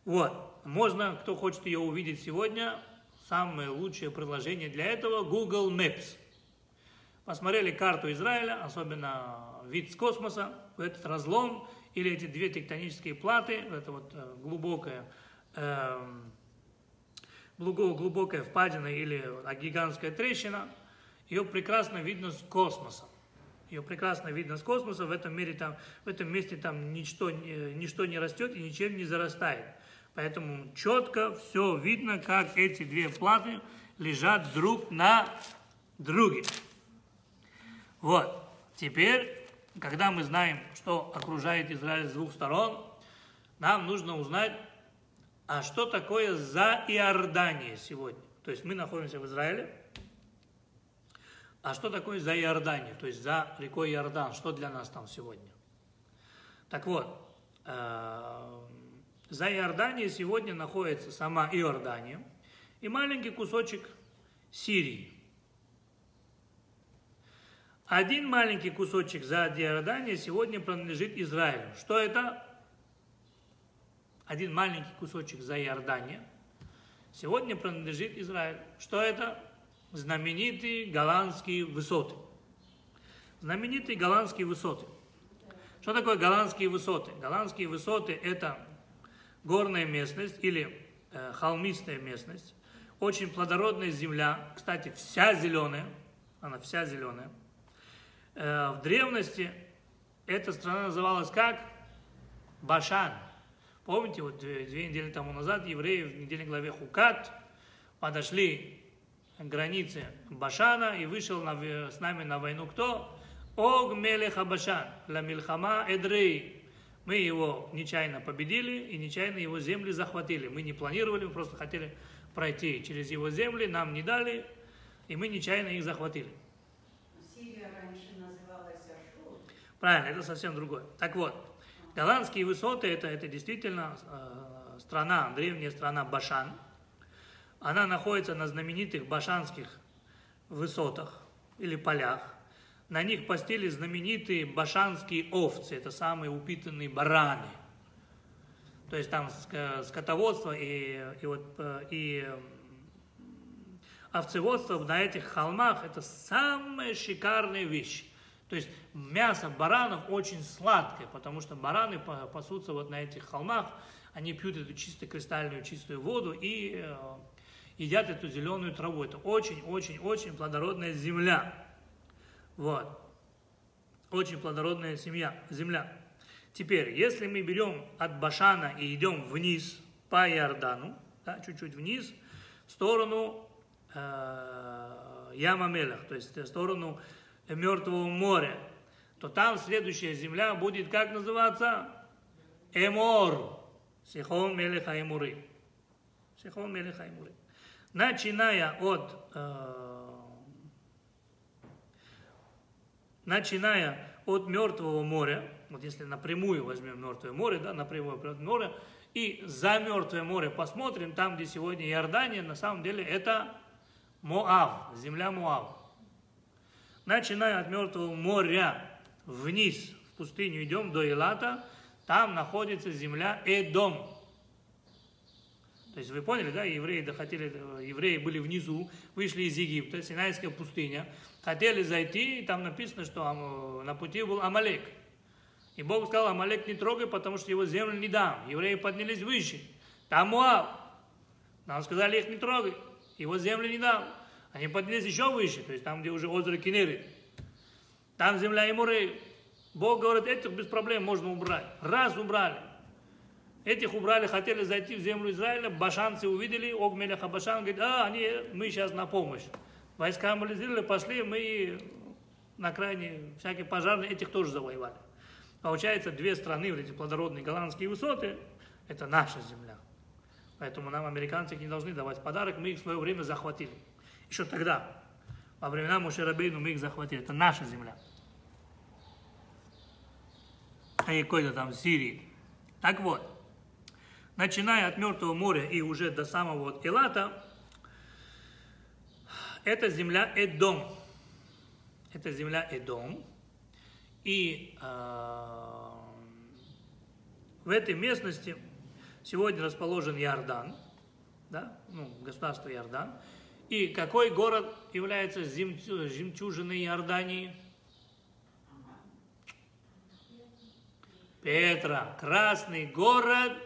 Вот, можно, кто хочет ее увидеть сегодня, самое лучшее приложение для этого Google Maps. Посмотрели карту Израиля, особенно вид с космоса, этот разлом или эти две тектонические платы, это вот э, глубокая, глубо- глубокая впадина или гигантская трещина, ее прекрасно видно с космоса. Ее прекрасно видно с космоса, в этом, мире там, в этом месте там ничто, ничто не растет и ничем не зарастает. Поэтому четко все видно, как эти две платы лежат друг на друге. Вот. Теперь, когда мы знаем, что окружает Израиль с двух сторон, нам нужно узнать, а что такое за Иордания сегодня. То есть мы находимся в Израиле, а что такое за Иордания, то есть за рекой Иордан, что для нас там сегодня? Так вот, э, за Иорданией сегодня находится сама Иордания и маленький кусочек Сирии. Один маленький кусочек за Иорданией сегодня принадлежит Израилю. Что это? Один маленький кусочек за Иорданией сегодня принадлежит Израилю. Что это? Знаменитые голландские высоты. Знаменитые голландские высоты. Что такое голландские высоты? Голландские высоты – это горная местность или э, холмистая местность, очень плодородная земля, кстати, вся зеленая, она вся зеленая. Э, в древности эта страна называлась как? Башан. Помните, вот две, две недели тому назад евреи в недельной главе Хукат подошли к границе Башана и вышел на, с нами на войну кто? Ог Мелеха Башан, Ла Мильхама Эдрей. Мы его нечаянно победили и нечаянно его земли захватили. Мы не планировали, мы просто хотели пройти через его земли, нам не дали, и мы нечаянно их захватили. Сирия раньше называлась Ашур. Правильно, это совсем другое. Так вот, голландские высоты это, это действительно э, страна, древняя страна Башан. Она находится на знаменитых башанских высотах или полях. На них постели знаменитые башанские овцы, это самые упитанные бараны. То есть там скотоводство и, и, вот, э, и овцеводство на этих холмах это самая шикарная вещь. То есть мясо баранов очень сладкое, потому что бараны пасутся вот на этих холмах, они пьют эту чистую кристальную чистую воду и э, едят эту зеленую траву. Это очень-очень-очень плодородная земля. Вот. Очень плодородная семья, земля. Теперь, если мы берем от Башана и идем вниз по Иордану, да, чуть-чуть вниз, в сторону э, Ямамелах, то есть в сторону Мертвого моря, то там следующая земля будет как называться? Эмор. Сихон Мелеха Эмуры. Сихон Мелеха Эмуры. Начиная от э, начиная от Мертвого моря, вот если напрямую возьмем Мертвое море, да, напрямую от моря, и за Мертвое море посмотрим, там, где сегодня Иордания, на самом деле это Моав, земля Моав. Начиная от Мертвого моря вниз в пустыню идем до Илата, там находится земля Эдом. То есть вы поняли, да, евреи захотели, евреи были внизу, вышли из Египта, Синайская пустыня, хотели зайти, и там написано, что на пути был Амалек. И Бог сказал, Амалек не трогай, потому что его землю не дам. Евреи поднялись выше. Там Муав. Нам сказали, их не трогай, его землю не дам. Они поднялись еще выше, то есть там, где уже озеро Кенеры. Там земля Имурей. Бог говорит, этих без проблем можно убрать. Раз убрали. Этих убрали, хотели зайти в землю Израиля, башанцы увидели, Огмеляха Башан говорит, а, они, мы сейчас на помощь. Войска мобилизировали, пошли, мы на крайне всякие пожарные, этих тоже завоевали. Получается, две страны, вот эти плодородные голландские высоты, это наша земля. Поэтому нам американцы не должны давать подарок, мы их в свое время захватили. Еще тогда, во времена Мушерабейну мы их захватили. Это наша земля. А какой-то там Сирии. Так вот, начиная от Мертвого моря и уже до самого вот Элата, это земля Эдом. Это земля Эдом. И э, в этой местности сегодня расположен Иордан, да, ну, государство Иордан. И какой город является жемчужиной Иордании? Петра. Красный город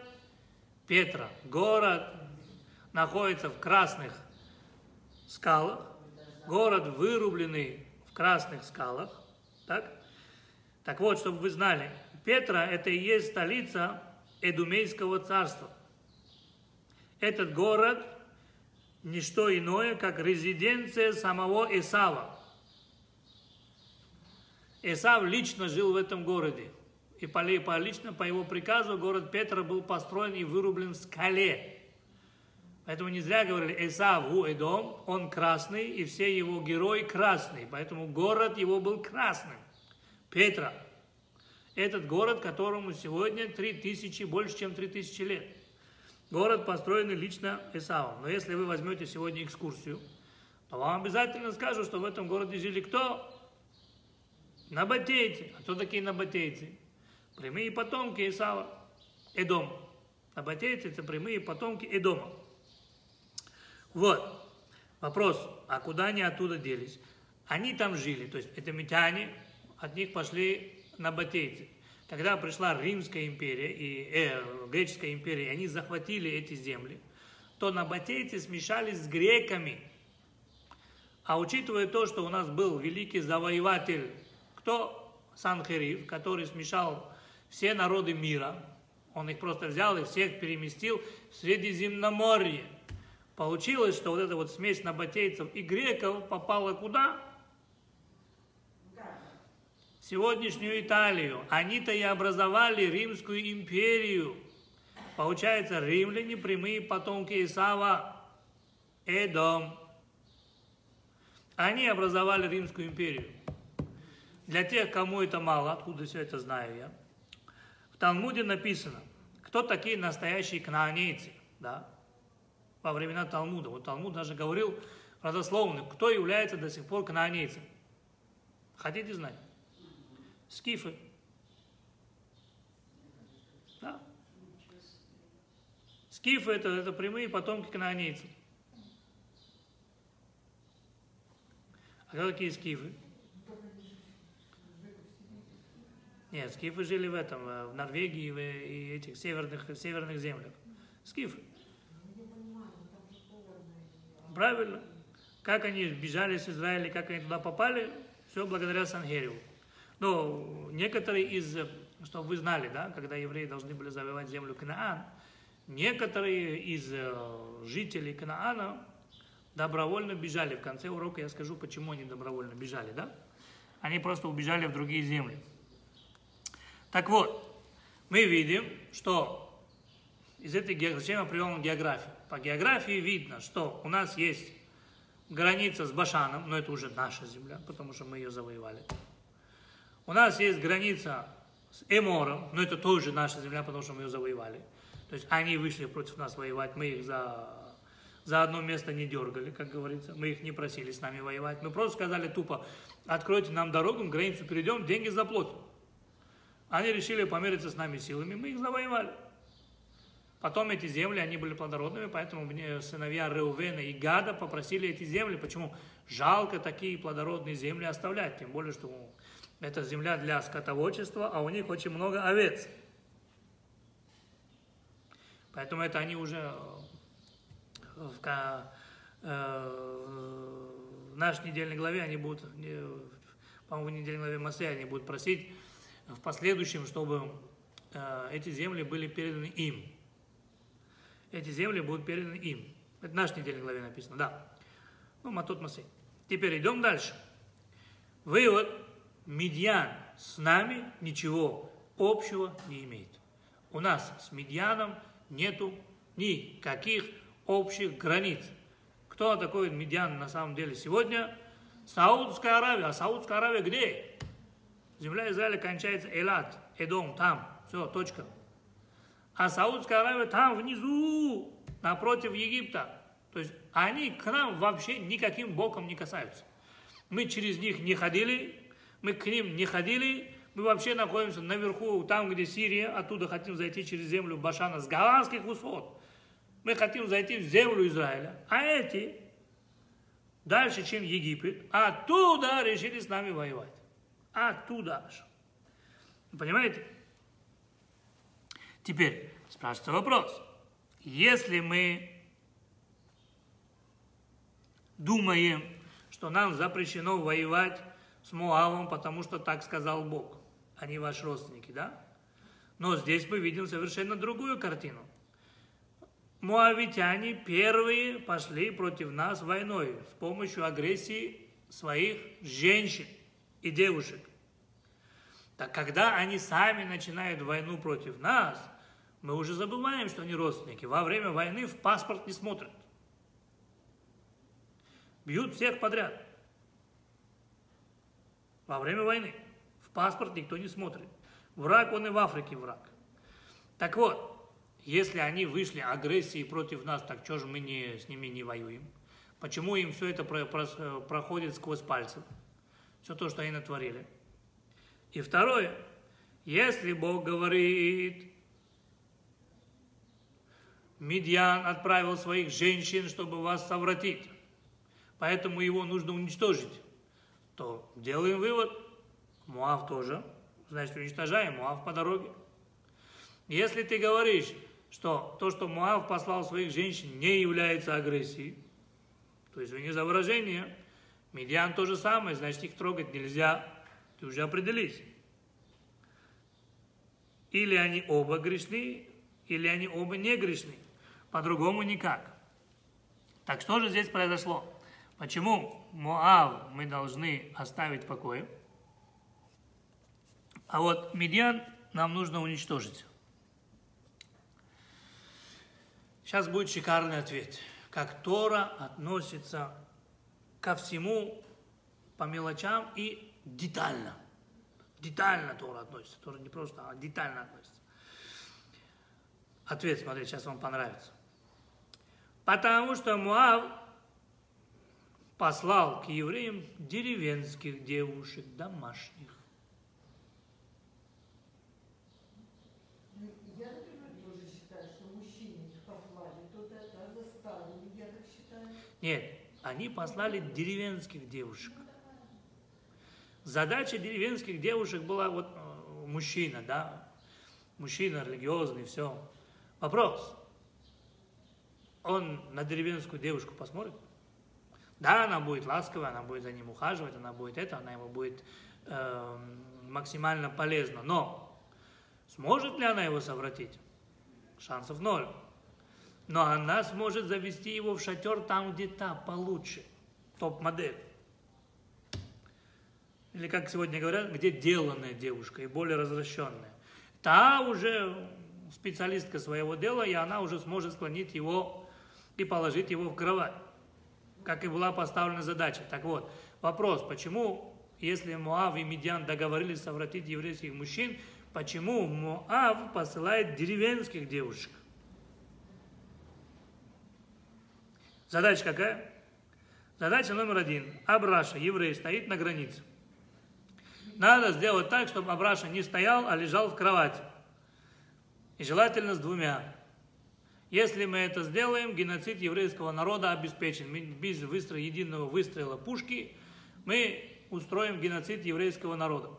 Петра. Город находится в красных скалах. Город вырубленный в красных скалах. Так? Так вот, чтобы вы знали, Петра это и есть столица Эдумейского царства. этот город не что иное, как резиденция самого Исава. Исав лично жил в этом городе. И по, по лично по его приказу город Петра был построен и вырублен в скале. Поэтому не зря говорили Исав у Эдом, он красный, и все его герои красные. Поэтому город его был красным. Петра. Этот город, которому сегодня 3000, больше чем 3000 лет. Город построенный лично Исавом. Но если вы возьмете сегодня экскурсию, то вам обязательно скажут, что в этом городе жили кто? Набатейцы. А кто такие набатейцы? Прямые потомки Исава. Эдом. Набатейцы – это прямые потомки Эдома. Вот. Вопрос, а куда они оттуда делись? Они там жили, то есть это митяне, от них пошли набатейцы. Когда пришла Римская империя и э, Греческая империя, и они захватили эти земли, то набатейцы смешались с греками. А учитывая то, что у нас был великий завоеватель, кто? Санхериф, который смешал все народы мира, он их просто взял и всех переместил в Средиземноморье. Получилось, что вот эта вот смесь набатейцев и греков попала куда? сегодняшнюю Италию. Они-то и образовали Римскую империю. Получается, римляне прямые потомки Исава, Эдом. Они образовали Римскую империю. Для тех, кому это мало, откуда все это знаю я, в Талмуде написано, кто такие настоящие кнаанейцы, да, во времена Талмуда. Вот Талмуд даже говорил родословно, кто является до сих пор кнаанейцем. Хотите знать? Скифы. Да. Скифы это, это прямые потомки канонейцев. А кто такие скифы? Нет, скифы жили в этом, э, в Норвегии и этих северных, северных землях. Скифы. Правильно. Как они бежали с Израиля, как они туда попали, все благодаря Сангереву. Ну, некоторые из, чтобы вы знали, да, когда евреи должны были завоевать землю Кнаан, некоторые из э, жителей Кнаана добровольно бежали. В конце урока я скажу, почему они добровольно бежали, да? Они просто убежали в другие земли. Так вот, мы видим, что из этой зачем я привел географию? По географии видно, что у нас есть граница с Башаном, но это уже наша земля, потому что мы ее завоевали. У нас есть граница с Эмором, но это тоже наша земля, потому что мы ее завоевали. То есть они вышли против нас воевать, мы их за, за одно место не дергали, как говорится. Мы их не просили с нами воевать. Мы просто сказали тупо, откройте нам дорогу, границу перейдем, деньги заплатим. Они решили помериться с нами силами, мы их завоевали. Потом эти земли, они были плодородными, поэтому мне сыновья Реувена и Гада попросили эти земли. Почему? Жалко такие плодородные земли оставлять, тем более, что это земля для скотоводчества, а у них очень много овец. Поэтому это они уже э, в, э, в нашей недельной главе, они будут, по-моему, в недельной главе Массе, они будут просить в последующем, чтобы э, эти земли были переданы им. Эти земли будут переданы им. Это в нашей недельной главе написано, да. Ну, Матут Масей. Теперь идем дальше. Вывод Медьян с нами ничего общего не имеет. У нас с Медьяном нету никаких общих границ. Кто такой Медьян на самом деле сегодня? Саудская Аравия. А Саудская Аравия где? Земля Израиля кончается Элат, Эдом, там. Все, точка. А Саудская Аравия там внизу, напротив Египта. То есть они к нам вообще никаким боком не касаются. Мы через них не ходили, мы к ним не ходили, мы вообще находимся наверху, там, где Сирия, оттуда хотим зайти через землю Башана с голландских высот. Мы хотим зайти в землю Израиля. А эти дальше, чем Египет, оттуда решили с нами воевать. Оттуда аж. Понимаете? Теперь спрашивается вопрос. Если мы думаем, что нам запрещено воевать с Муавом, потому что так сказал Бог. Они ваши родственники, да? Но здесь мы видим совершенно другую картину. муавитяне первые пошли против нас войной с помощью агрессии своих женщин и девушек. Так когда они сами начинают войну против нас, мы уже забываем, что они родственники. Во время войны в паспорт не смотрят. Бьют всех подряд. Во время войны. В паспорт никто не смотрит. Враг, он и в Африке враг. Так вот, если они вышли агрессией против нас, так что же мы не, с ними не воюем? Почему им все это про, про, проходит сквозь пальцы? Все то, что они натворили. И второе, если Бог говорит, Медьян отправил своих женщин, чтобы вас совратить, поэтому его нужно уничтожить, то делаем вывод, Муав тоже, значит уничтожаем Муав по дороге. Если ты говоришь, что то, что Муав послал своих женщин, не является агрессией, то есть извини за выражение, медиан то же самое, значит их трогать нельзя, ты уже определись. Или они оба грешны, или они оба не грешны. По-другому никак. Так что же здесь произошло? Почему Моав мы должны оставить в покое? А вот Медиан нам нужно уничтожить. Сейчас будет шикарный ответ. Как Тора относится ко всему по мелочам и детально. Детально Тора относится. Тора не просто, а детально относится. Ответ, смотрите, сейчас вам понравится. Потому что Муав послал к евреям деревенских девушек, домашних. Нет, они послали деревенских девушек. Задача деревенских девушек была вот э, мужчина, да, мужчина религиозный, все. Вопрос. Он на деревенскую девушку посмотрит? Да, она будет ласковая, она будет за ним ухаживать, она будет это, она ему будет э, максимально полезна. Но сможет ли она его совратить? Шансов ноль но она сможет завести его в шатер там, где та получше, топ-модель. Или, как сегодня говорят, где деланная девушка и более развращенная. Та уже специалистка своего дела, и она уже сможет склонить его и положить его в кровать, как и была поставлена задача. Так вот, вопрос, почему, если Муав и Медиан договорились совратить еврейских мужчин, почему Муав посылает деревенских девушек? Задача какая? Задача номер один. Абраша, еврей, стоит на границе. Надо сделать так, чтобы Абраша не стоял, а лежал в кровати. И желательно с двумя. Если мы это сделаем, геноцид еврейского народа обеспечен. Без выстрела, единого выстрела пушки мы устроим геноцид еврейского народа.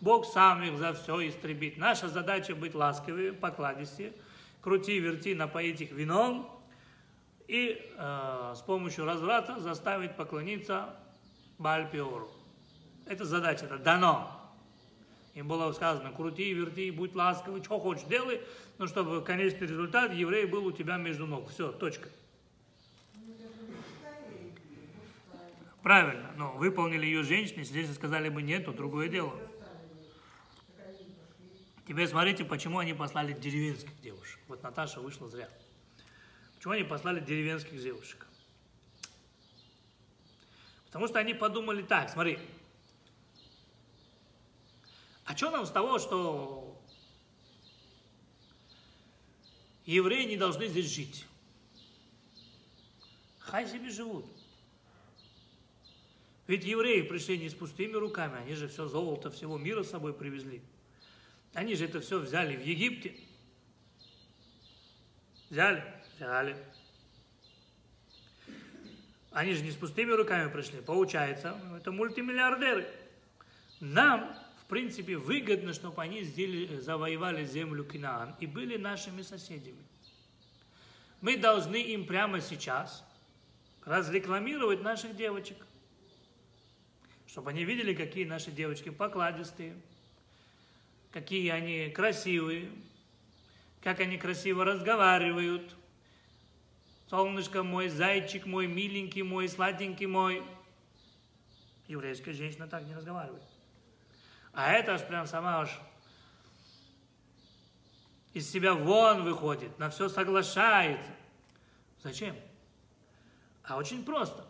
Бог сам их за все истребит. Наша задача быть ласковыми, покладистее, крути, верти, напоить их вином, и э, с помощью разврата заставить поклониться Бальпиору. Это задача, это дано. Им было сказано, крути, верти, будь ласковый, что хочешь делай, но чтобы конечный результат еврей был у тебя между ног. Все, точка. Правильно, но выполнили ее женщины, если здесь сказали бы нет, то другое дело. Теперь смотрите, почему они послали деревенских девушек. Вот Наташа вышла зря. Почему они послали деревенских девушек? Потому что они подумали так, смотри, а что нам с того, что евреи не должны здесь жить? Хай себе живут. Ведь евреи пришли не с пустыми руками, они же все золото всего мира с собой привезли. Они же это все взяли в Египте. Взяли взяли. Они же не с пустыми руками пришли. Получается, это мультимиллиардеры. Нам, в принципе, выгодно, чтобы они сделали, завоевали землю Кинаан и были нашими соседями. Мы должны им прямо сейчас разрекламировать наших девочек, чтобы они видели, какие наши девочки покладистые, какие они красивые, как они красиво разговаривают. Солнышко мой, зайчик мой, миленький мой, сладенький мой. Еврейская женщина так не разговаривает. А это аж прям сама аж из себя вон выходит, на все соглашается. Зачем? А очень просто.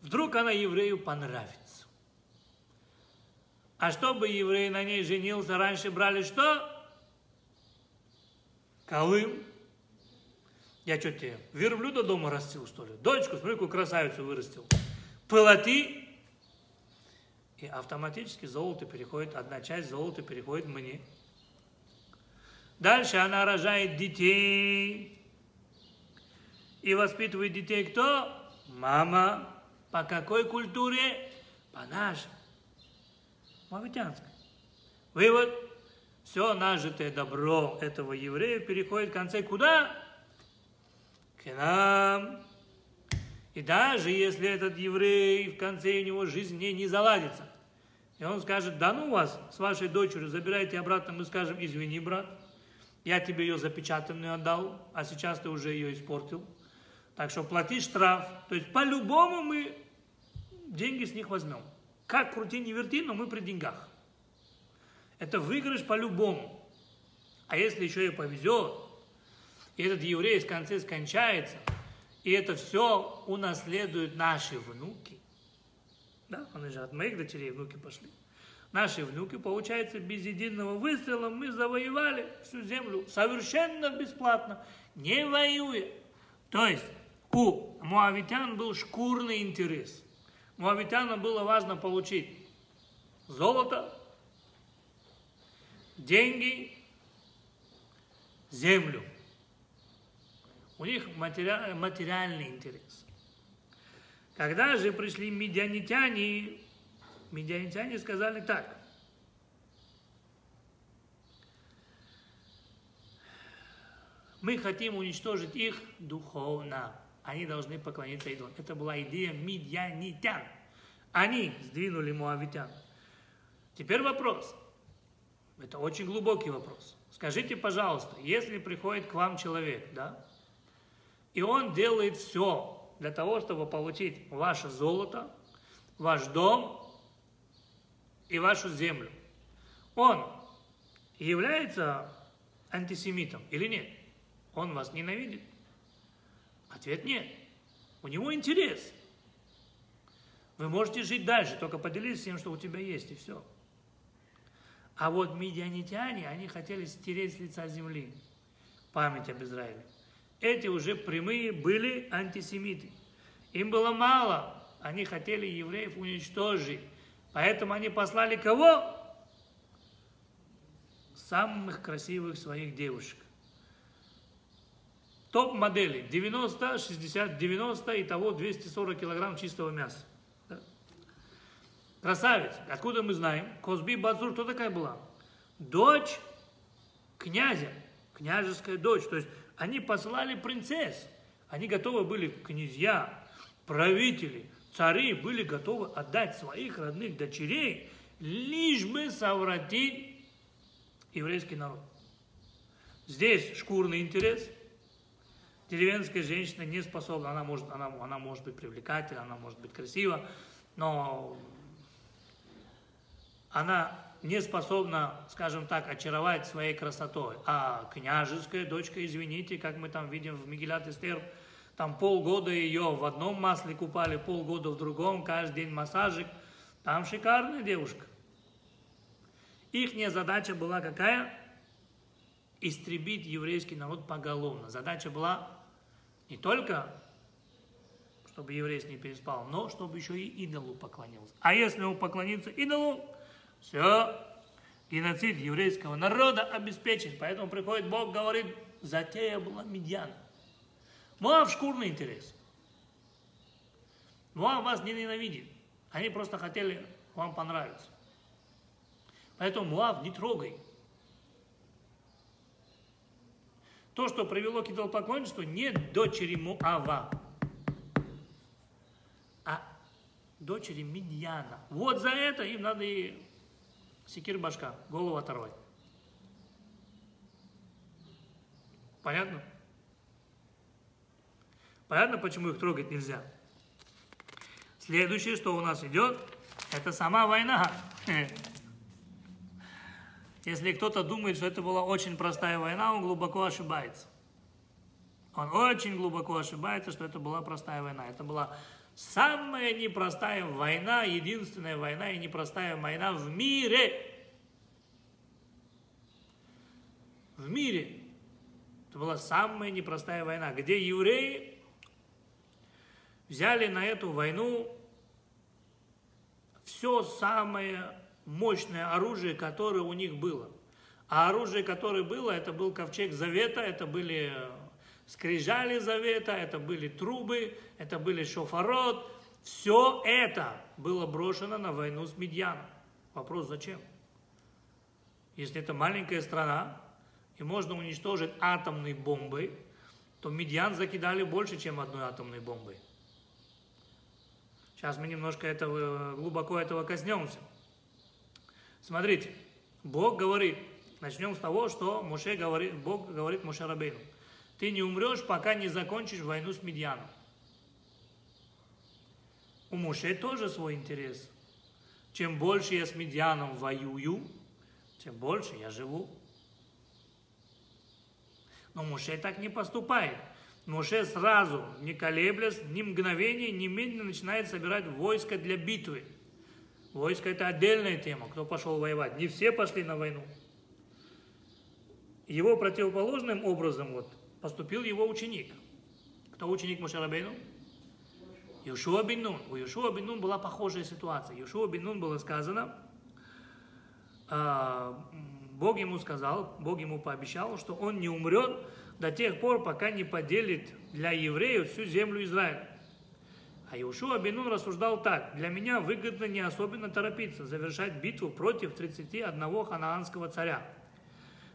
Вдруг она еврею понравится. А чтобы еврей на ней женился, раньше брали что? Колым. Я что тебе, верблюда дома растил, что ли? Дочку, смотри, какую красавицу вырастил. Полоти. И автоматически золото переходит, одна часть золота переходит мне. Дальше она рожает детей. И воспитывает детей кто? Мама. По какой культуре? По нашей. Мавитянской. Вывод. Все нажитое добро этого еврея переходит в конце куда? К нам. И даже если этот еврей в конце у него жизнь не, не заладится, и он скажет, да ну вас с вашей дочерью, забирайте обратно, мы скажем, извини, брат, я тебе ее запечатанную отдал, а сейчас ты уже ее испортил. Так что плати штраф. То есть по-любому мы деньги с них возьмем. Как крути не верти, но мы при деньгах. Это выигрыш по-любому. А если еще и повезет, и этот еврей в конце скончается, и это все унаследуют наши внуки, да, они же от моих дочерей внуки пошли, наши внуки, получается, без единого выстрела мы завоевали всю землю совершенно бесплатно, не воюя. То есть у муавитян был шкурный интерес. Муавитянам было важно получить золото, деньги, землю. У них материальный интерес. Когда же пришли медианитяне, медианитяне сказали так. Мы хотим уничтожить их духовно. Они должны поклониться идолам. Это была идея медианитян. Они сдвинули муавитян. Теперь вопрос. Это очень глубокий вопрос. Скажите, пожалуйста, если приходит к вам человек, да, и он делает все для того, чтобы получить ваше золото, ваш дом и вашу землю. Он является антисемитом или нет? Он вас ненавидит? Ответ нет. У него интерес. Вы можете жить дальше, только поделитесь тем, что у тебя есть, и все. А вот медианитяне, они хотели стереть с лица земли память об Израиле. Эти уже прямые были антисемиты. Им было мало, они хотели евреев уничтожить. Поэтому они послали кого? Самых красивых своих девушек. Топ-модели 90, 60, 90 и того 240 килограмм чистого мяса. Красавец. Откуда мы знаем? Козби Базур, кто такая была? Дочь князя, княжеская дочь. То есть они послали принцесс. Они готовы были, князья, правители, цари были готовы отдать своих родных дочерей, лишь бы совратить еврейский народ. Здесь шкурный интерес. Деревенская женщина не способна, она может, она, она может быть привлекательна, она может быть красива, но она не способна, скажем так, очаровать своей красотой. А княжеская дочка, извините, как мы там видим в Мегилат Эстер, там полгода ее в одном масле купали, полгода в другом, каждый день массажик. Там шикарная девушка. Их задача была какая? Истребить еврейский народ поголовно. Задача была не только, чтобы еврей с ней переспал, но чтобы еще и идолу поклонился. А если он поклонится идолу, все, геноцид еврейского народа обеспечен. Поэтому приходит Бог, говорит, затея была медиана. Муав шкурный интерес. Муав вас не ненавидит. Они просто хотели вам понравиться. Поэтому Муав не трогай. То, что привело к идолопоклонничеству, не дочери Муава, а дочери Медьяна. Вот за это им надо и секир башка, голову оторвать. Понятно? Понятно, почему их трогать нельзя? Следующее, что у нас идет, это сама война. Если кто-то думает, что это была очень простая война, он глубоко ошибается. Он очень глубоко ошибается, что это была простая война. Это была самая непростая война, единственная война и непростая война в мире. В мире. Это была самая непростая война, где евреи взяли на эту войну все самое мощное оружие, которое у них было. А оружие, которое было, это был ковчег завета, это были скрижали завета, это были трубы, это были шофарот. Все это было брошено на войну с Медьяном. Вопрос, зачем? Если это маленькая страна, и можно уничтожить атомной бомбой, то Медьян закидали больше, чем одной атомной бомбой. Сейчас мы немножко этого, глубоко этого коснемся. Смотрите, Бог говорит, начнем с того, что Моше говорит, Бог говорит Моше Рабейну. Ты не умрешь, пока не закончишь войну с Медьяном. У Моше тоже свой интерес. Чем больше я с Медьяном воюю, тем больше я живу. Но Моше так не поступает. Моше сразу, не колеблясь, ни мгновения, немедленно начинает собирать войско для битвы. Войско это отдельная тема, кто пошел воевать. Не все пошли на войну. Его противоположным образом вот поступил его ученик. Кто ученик Мушарабейну? Юшуа бин Нун. У Юшуа бин Нун была похожая ситуация. Юшуа бин Нун было сказано, а, Бог ему сказал, Бог ему пообещал, что он не умрет до тех пор, пока не поделит для евреев всю землю Израиля. А Иушуа Бенун рассуждал так. Для меня выгодно не особенно торопиться, завершать битву против 31 ханаанского царя.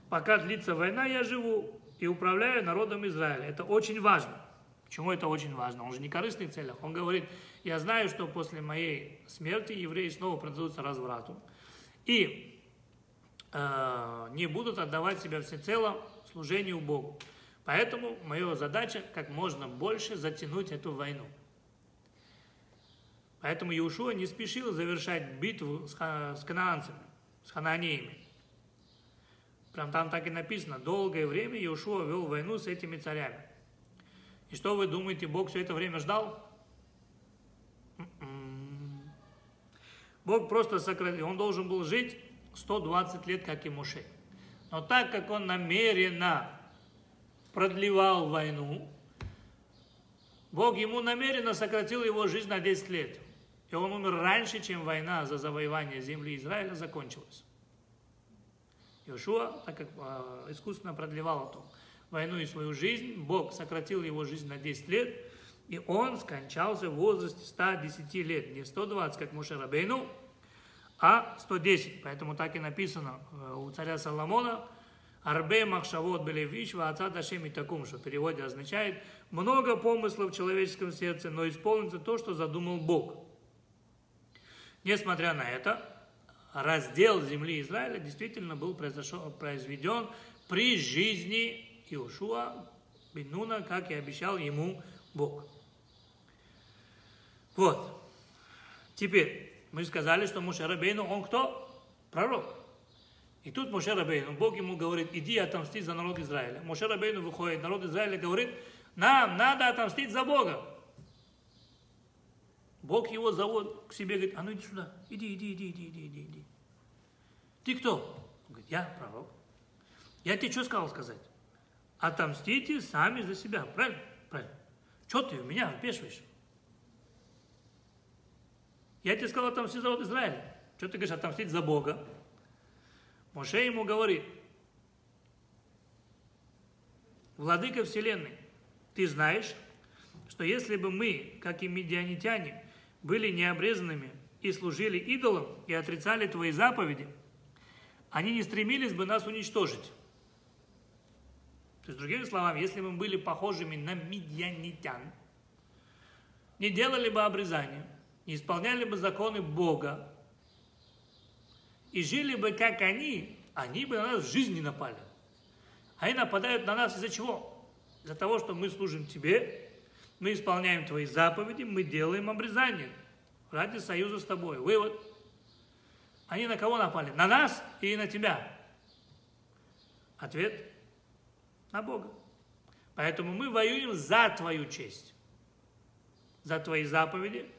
Пока длится война, я живу и управляю народом Израиля. Это очень важно. Почему это очень важно? Он же не корыстный целях. Он говорит, я знаю, что после моей смерти евреи снова предадутся разврату. И э, не будут отдавать себя всецело служению Богу. Поэтому моя задача как можно больше затянуть эту войну. Поэтому Иешуа не спешил завершать битву с, с кананцами, с хананеями. Прям там так и написано, долгое время Иешуа вел войну с этими царями. И что вы думаете, Бог все это время ждал? М-м. Бог просто сократил, он должен был жить 120 лет, как и Муше. Но так как он намеренно продлевал войну, Бог ему намеренно сократил его жизнь на 10 лет. И он умер раньше, чем война за завоевание земли Израиля закончилась. Иошуа, так как э, искусственно продлевал эту войну и свою жизнь, Бог сократил его жизнь на 10 лет, и он скончался в возрасте 110 лет. Не 120, как Муше Рабейну, а 110. Поэтому так и написано э, у царя Соломона, Арбе махшавот белевиш отца дашеми такум, что в переводе означает много помыслов в человеческом сердце, но исполнится то, что задумал Бог. Несмотря на это, раздел земли Израиля действительно был произведен при жизни Иошуа Бенуна, как и обещал ему Бог. Вот. Теперь, мы сказали, что Мушарабейну, он кто? Пророк. И тут Моше Рабейну, Бог ему говорит, иди отомсти за народ Израиля. Моше Рабейну выходит, народ Израиля говорит, нам надо отомстить за Бога. Бог его зовут к себе, говорит, а ну иди сюда, иди, иди, иди, иди, иди, иди, иди. Ты кто? Он говорит, я пророк. Я тебе что сказал сказать? Отомстите сами за себя, правильно? Правильно. Что ты у меня впешиваешь? Я тебе сказал отомстить за народ Израиля. Что ты говоришь, отомстить за Бога? Моше ему говорит, Владыка Вселенной, ты знаешь, что если бы мы, как и медианитяне, были необрезанными и служили идолам и отрицали твои заповеди, они не стремились бы нас уничтожить. То есть, другими словами, если мы были похожими на медианитян, не делали бы обрезания, не исполняли бы законы Бога, и жили бы как они, они бы на нас в жизни напали. Они нападают на нас из-за чего? Из-за того, что мы служим тебе, мы исполняем твои заповеди, мы делаем обрезание ради союза с тобой. Вывод. Они на кого напали? На нас и на тебя? Ответ – на Бога. Поэтому мы воюем за твою честь, за твои заповеди,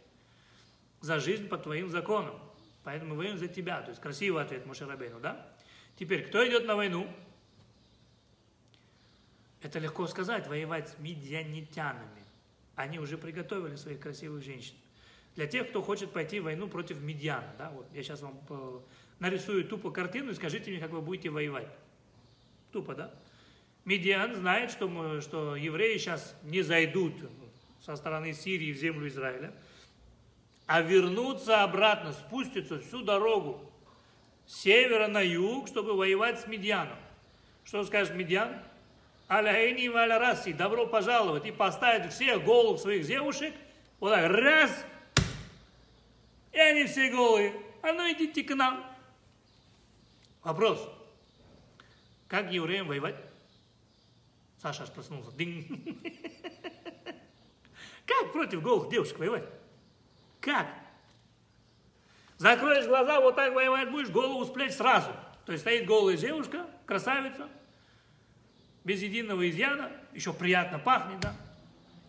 за жизнь по твоим законам. Поэтому мы воюем за тебя. То есть красивый ответ Мушарабейну, да? Теперь, кто идет на войну? Это легко сказать, воевать с медианитянами. Они уже приготовили своих красивых женщин. Для тех, кто хочет пойти в войну против медиана, да, вот я сейчас вам э, нарисую тупо картину и скажите мне, как вы будете воевать. Тупо, да? Медиан знает, что, мы, что евреи сейчас не зайдут со стороны Сирии в землю Израиля, а вернутся обратно, спустятся всю дорогу с севера на юг, чтобы воевать с Медианом. Что скажет Медиан? Аляйни валя раси, добро пожаловать, и поставит всех голых своих девушек, вот так, раз, и они все голые, а ну идите к нам. Вопрос, как евреям воевать? Саша аж проснулся. Дing. Как против голых девушек воевать? Как? Закроешь глаза, вот так воевать будешь, голову с плеч сразу. То есть стоит голая девушка, красавица, без единого изъяна, еще приятно пахнет, да?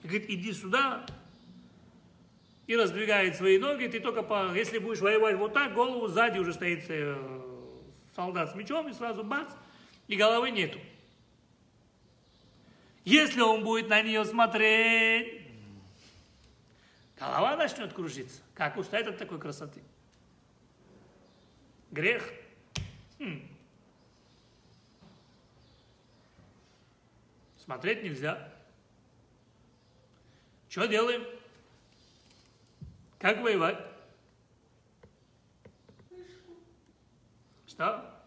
И говорит, иди сюда, и раздвигает свои ноги, ты только, по, если будешь воевать вот так, голову сзади уже стоит э, солдат с мечом, и сразу бац, и головы нету. Если он будет на нее смотреть, голова начнет кружиться. Как устать от такой красоты? Грех. Хм. Смотреть нельзя. Что делаем? Как воевать? Что?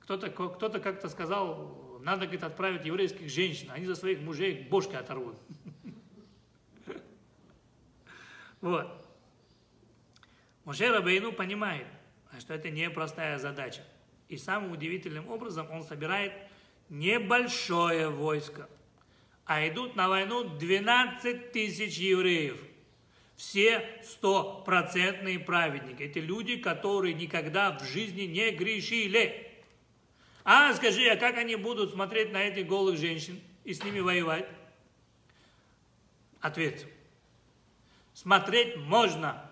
Кто-то кто как-то сказал, надо, говорит, отправить еврейских женщин, они за своих мужей бошки оторвут. Вот. Моше Рабейну понимает, что это непростая задача. И самым удивительным образом он собирает небольшое войско. А идут на войну 12 тысяч евреев. Все стопроцентные праведники. Это люди, которые никогда в жизни не грешили. А скажи, а как они будут смотреть на этих голых женщин и с ними воевать? Ответ. Смотреть можно,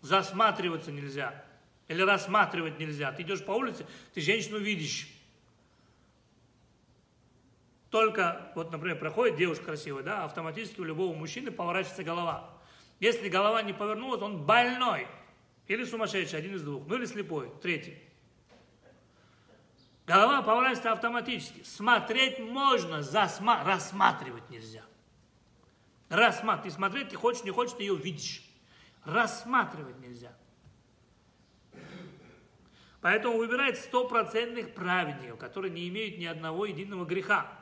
засматриваться нельзя. Или рассматривать нельзя. Ты идешь по улице, ты женщину видишь. Только, вот, например, проходит девушка красивая, да, автоматически у любого мужчины поворачивается голова. Если голова не повернулась, он больной. Или сумасшедший, один из двух. Ну или слепой, третий. Голова поворачивается автоматически. Смотреть можно, засма... рассматривать нельзя. Рассматривать. Ты смотреть, ты хочешь, не хочешь, ты ее видишь. Рассматривать нельзя. Поэтому выбирает стопроцентных праведников, которые не имеют ни одного единого греха.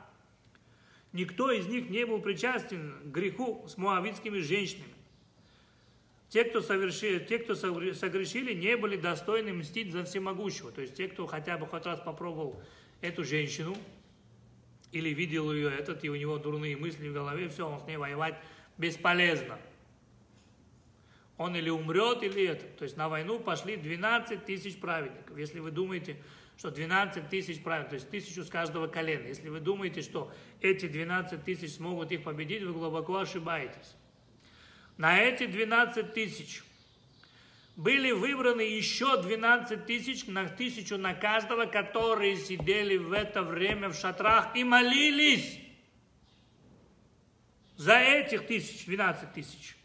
Никто из них не был причастен к греху с муавитскими женщинами. Те, кто, совершили, те, кто согрешили, не были достойны мстить за всемогущего. То есть те, кто хотя бы хоть раз попробовал эту женщину, или видел ее этот, и у него дурные мысли в голове, все, он с ней воевать бесполезно. Он или умрет, или это. То есть на войну пошли 12 тысяч праведников. Если вы думаете, что 12 тысяч праведников, то есть тысячу с каждого колена, если вы думаете, что эти 12 тысяч смогут их победить, вы глубоко ошибаетесь. На эти 12 тысяч были выбраны еще 12 тысяч, на тысячу на каждого, которые сидели в это время в шатрах и молились за этих тысяч, 12 тысяч.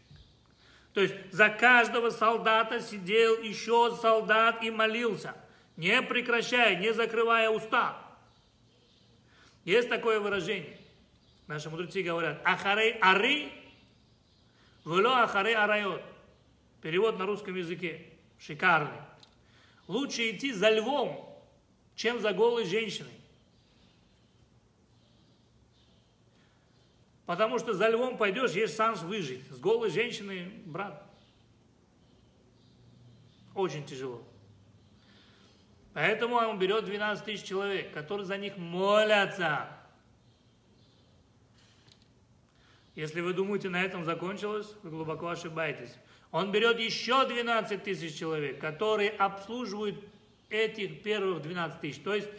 То есть за каждого солдата сидел еще солдат и молился, не прекращая, не закрывая уста. Есть такое выражение. Наши мудрецы говорят, ахарей ары Вело ахаре арайот. Перевод на русском языке. Шикарный. Лучше идти за львом, чем за голой женщиной. Потому что за львом пойдешь, есть шанс выжить. С голой женщиной, брат, очень тяжело. Поэтому он берет 12 тысяч человек, которые за них молятся. Если вы думаете, на этом закончилось, вы глубоко ошибаетесь. Он берет еще 12 тысяч человек, которые обслуживают этих первых 12 тысяч. То есть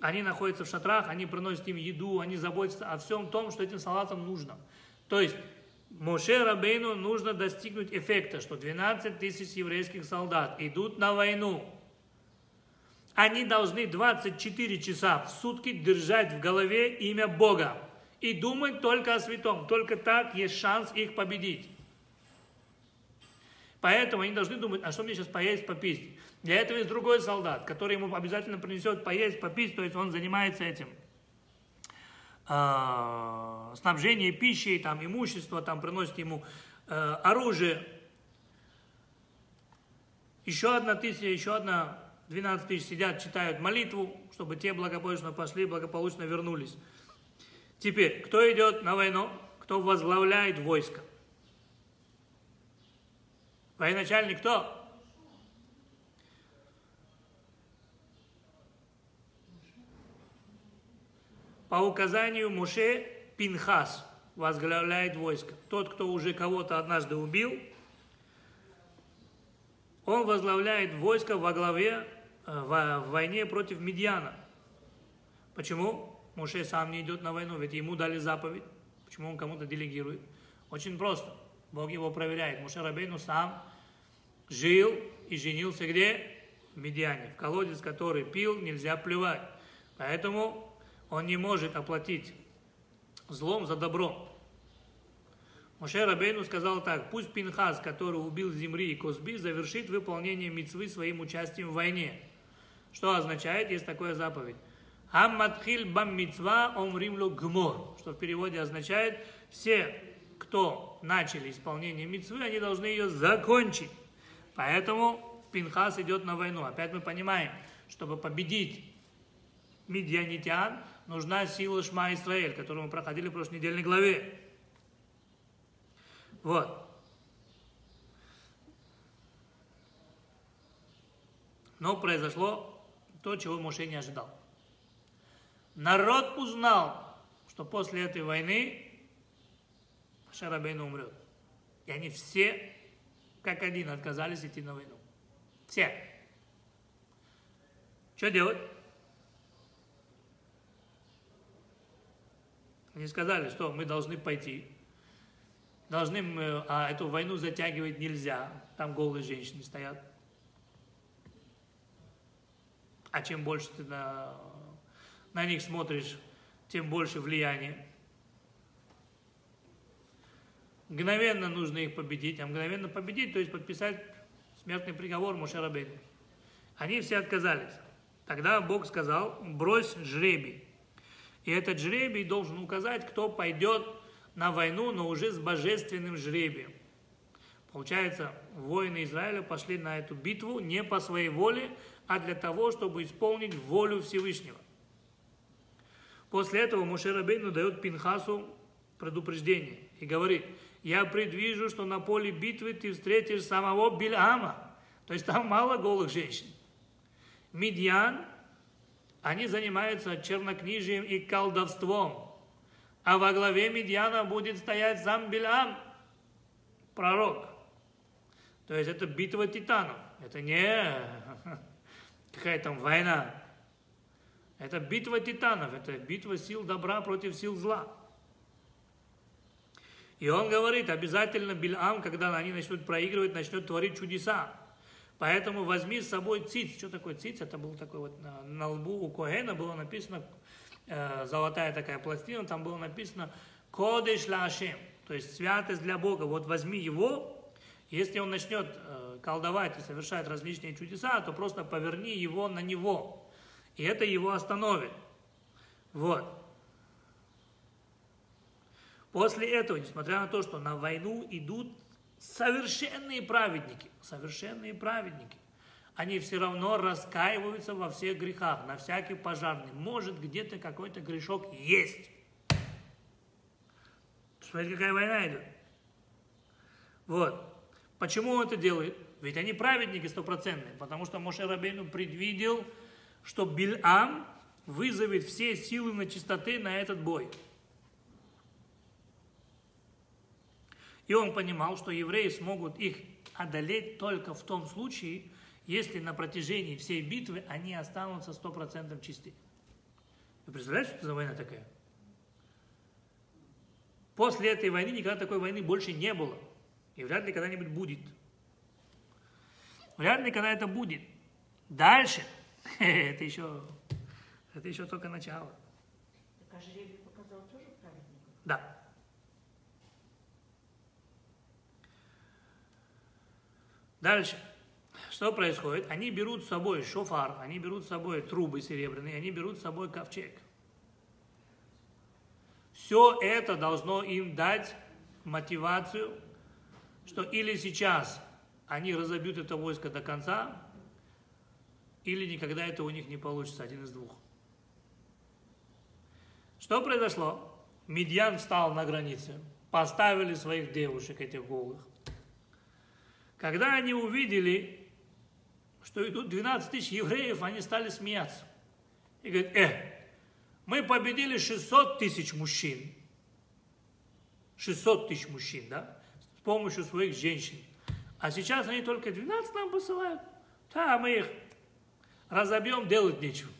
они находятся в шатрах, они приносят им еду, они заботятся о всем том, что этим салатам нужно. То есть Моше Рабейну нужно достигнуть эффекта, что 12 тысяч еврейских солдат идут на войну. Они должны 24 часа в сутки держать в голове имя Бога и думать только о святом. Только так есть шанс их победить. Поэтому они должны думать, а что мне сейчас поесть, попить. Для этого есть другой солдат, который ему обязательно принесет поесть, попить, то есть он занимается этим. Э, снабжение пищей, там, имущество, там, приносит ему э, оружие. Еще одна тысяча, еще одна 12 тысяч сидят, читают молитву, чтобы те благополучно пошли, благополучно вернулись. Теперь, кто идет на войну? Кто возглавляет войско? Военачальник кто? По указанию Муше Пинхас возглавляет войско. Тот, кто уже кого-то однажды убил, он возглавляет войско во главе э, в войне против Медьяна. Почему? Муше сам не идет на войну, ведь ему дали заповедь. Почему он кому-то делегирует? Очень просто. Бог его проверяет. Муше Рабейну сам жил и женился где? В Медиане. В колодец, который пил, нельзя плевать. Поэтому он не может оплатить злом за добро. Моше Рабейну сказал так, пусть Пинхас, который убил Земри и Косби, завершит выполнение мецвы своим участием в войне. Что означает, есть такая заповедь. Хамматхил бам мицва омримлю гмор, что в переводе означает, все, кто начали исполнение мицвы, они должны ее закончить. Поэтому Пинхас идет на войну. Опять мы понимаем, чтобы победить медианитян, нужна сила Шма Исраэль, которую мы проходили в прошлой недельной главе. Вот. Но произошло то, чего Моше не ожидал. Народ узнал, что после этой войны Шарабейна умрет. И они все как один отказались идти на войну. Все. Что делать? Они сказали, что мы должны пойти. Должны мы, а эту войну затягивать нельзя. Там голые женщины стоят. А чем больше ты на, на них смотришь, тем больше влияния. Мгновенно нужно их победить, а мгновенно победить, то есть подписать смертный приговор Мушарабейну. Они все отказались. Тогда Бог сказал, брось жребий. И этот жребий должен указать, кто пойдет на войну, но уже с божественным жребием. Получается, воины Израиля пошли на эту битву не по своей воле, а для того, чтобы исполнить волю Всевышнего. После этого Мушерабейну дает Пинхасу предупреждение и говорит – я предвижу, что на поле битвы ты встретишь самого Бильама. То есть там мало голых женщин. Медьян, они занимаются чернокнижием и колдовством. А во главе Медьяна будет стоять сам Билам, пророк. То есть это битва титанов. Это не какая там война. Это битва титанов, это битва сил добра против сил зла. И он говорит, обязательно Бильам, когда они начнут проигрывать, начнет творить чудеса. Поэтому возьми с собой циц. Что такое циц? Это был такой вот на, на лбу у Коэна было написано, э, золотая такая пластина, там было написано Кодеш Лашем, то есть святость для Бога. Вот возьми его, если он начнет э, колдовать и совершать различные чудеса, то просто поверни его на него. И это его остановит. Вот. После этого, несмотря на то, что на войну идут совершенные праведники, совершенные праведники, они все равно раскаиваются во всех грехах, на всякий пожарный. Может, где-то какой-то грешок есть. Смотрите, какая война идет. Вот. Почему он это делает? Ведь они праведники стопроцентные, потому что Моше Рабейну предвидел что Бильам вызовет все силы на чистоты на этот бой. И он понимал, что евреи смогут их одолеть только в том случае, если на протяжении всей битвы они останутся стопроцентно чисты. Вы представляете, что это за война такая? После этой войны никогда такой войны больше не было. И вряд ли когда-нибудь будет. Вряд ли когда это будет. Дальше, это еще, это еще только начало. Так а жребий показал тоже праведников? Да. Дальше. Что происходит? Они берут с собой шофар, они берут с собой трубы серебряные, они берут с собой ковчег. Все это должно им дать мотивацию, что или сейчас они разобьют это войско до конца, или никогда это у них не получится, один из двух. Что произошло? Медьян встал на границе, поставили своих девушек, этих голых. Когда они увидели, что идут 12 тысяч евреев, они стали смеяться. И говорят, э, мы победили 600 тысяч мужчин. 600 тысяч мужчин, да? С помощью своих женщин. А сейчас они только 12 нам посылают. Да, мы их разобьем, делать нечего.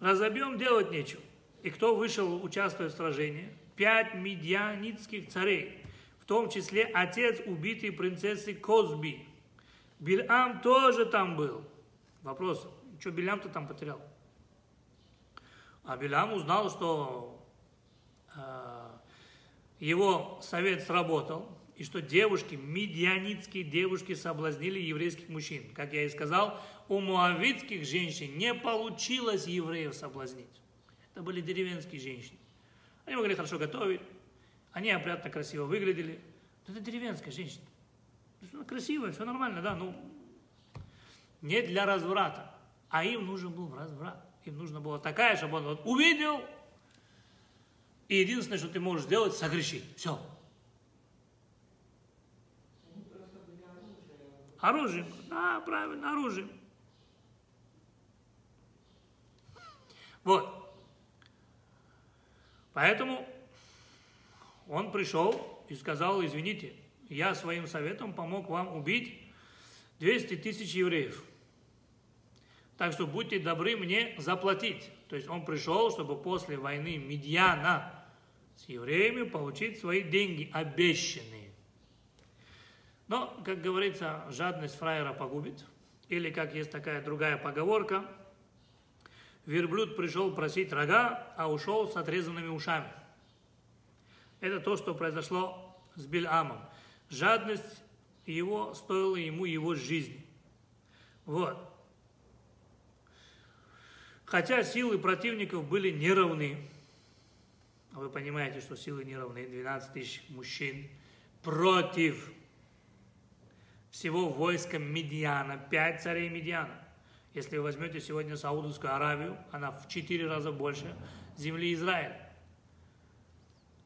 Разобьем, делать нечего. И кто вышел участвовать в сражении? Пять медианитских царей, в том числе отец убитой принцессы Козби. Бильам тоже там был. Вопрос, что Бильам-то там потерял? А Билям узнал, что э, его совет сработал, и что девушки, медианитские девушки соблазнили еврейских мужчин. Как я и сказал, у муавитских женщин не получилось евреев соблазнить. Это были деревенские женщины. Они могли хорошо готовить, они опрятно, красиво выглядели. Но это деревенская женщина. Она красивая, все нормально, да, ну, не для разврата. А им нужен был разврат. Им нужно было такая, чтобы он вот увидел, и единственное, что ты можешь сделать, согрешить. Все. Оружием. Да, правильно, оружием. Вот. Поэтому он пришел и сказал, извините, я своим советом помог вам убить 200 тысяч евреев. Так что будьте добры мне заплатить. То есть он пришел, чтобы после войны Медьяна с евреями получить свои деньги обещанные. Но, как говорится, жадность фраера погубит. Или, как есть такая другая поговорка, верблюд пришел просить рога, а ушел с отрезанными ушами. Это то, что произошло с Бильамом. Жадность его стоила ему его жизни. Вот. Хотя силы противников были неравны. Вы понимаете, что силы неравны. 12 тысяч мужчин против всего войска Медиана, 5 царей Медиана. Если вы возьмете сегодня Саудовскую Аравию, она в 4 раза больше земли Израиля.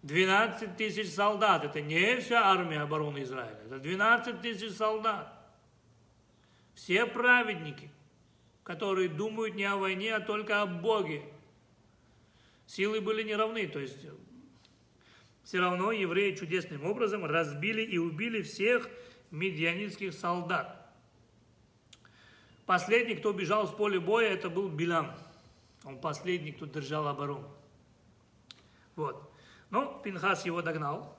12 тысяч солдат, это не вся армия обороны Израиля, это 12 тысяч солдат. Все праведники – которые думают не о войне, а только о Боге. Силы были неравны, то есть все равно евреи чудесным образом разбили и убили всех медианитских солдат. Последний, кто бежал с поля боя, это был Билам. Он последний, кто держал оборону. Вот. Но Пинхас его догнал.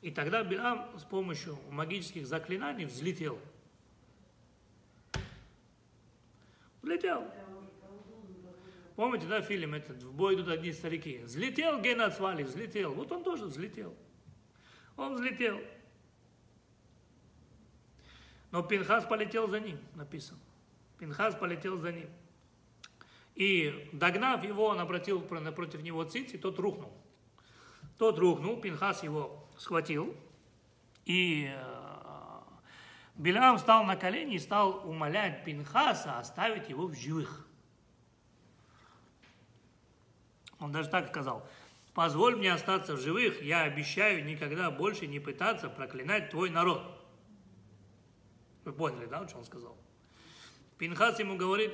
И тогда Билам с помощью магических заклинаний взлетел – Взлетел. Помните, да, фильм этот, в бой идут одни старики. Взлетел Гена Цвали, взлетел. Вот он тоже взлетел. Он взлетел. Но Пинхас полетел за ним, написано. Пинхас полетел за ним. И догнав его, он обратил напротив него цици, тот рухнул. Тот рухнул, Пинхас его схватил и э, Билам встал на колени и стал умолять Пинхаса оставить его в живых. Он даже так сказал, позволь мне остаться в живых, я обещаю никогда больше не пытаться проклинать твой народ. Вы поняли, да, что он сказал? Пинхас ему говорит,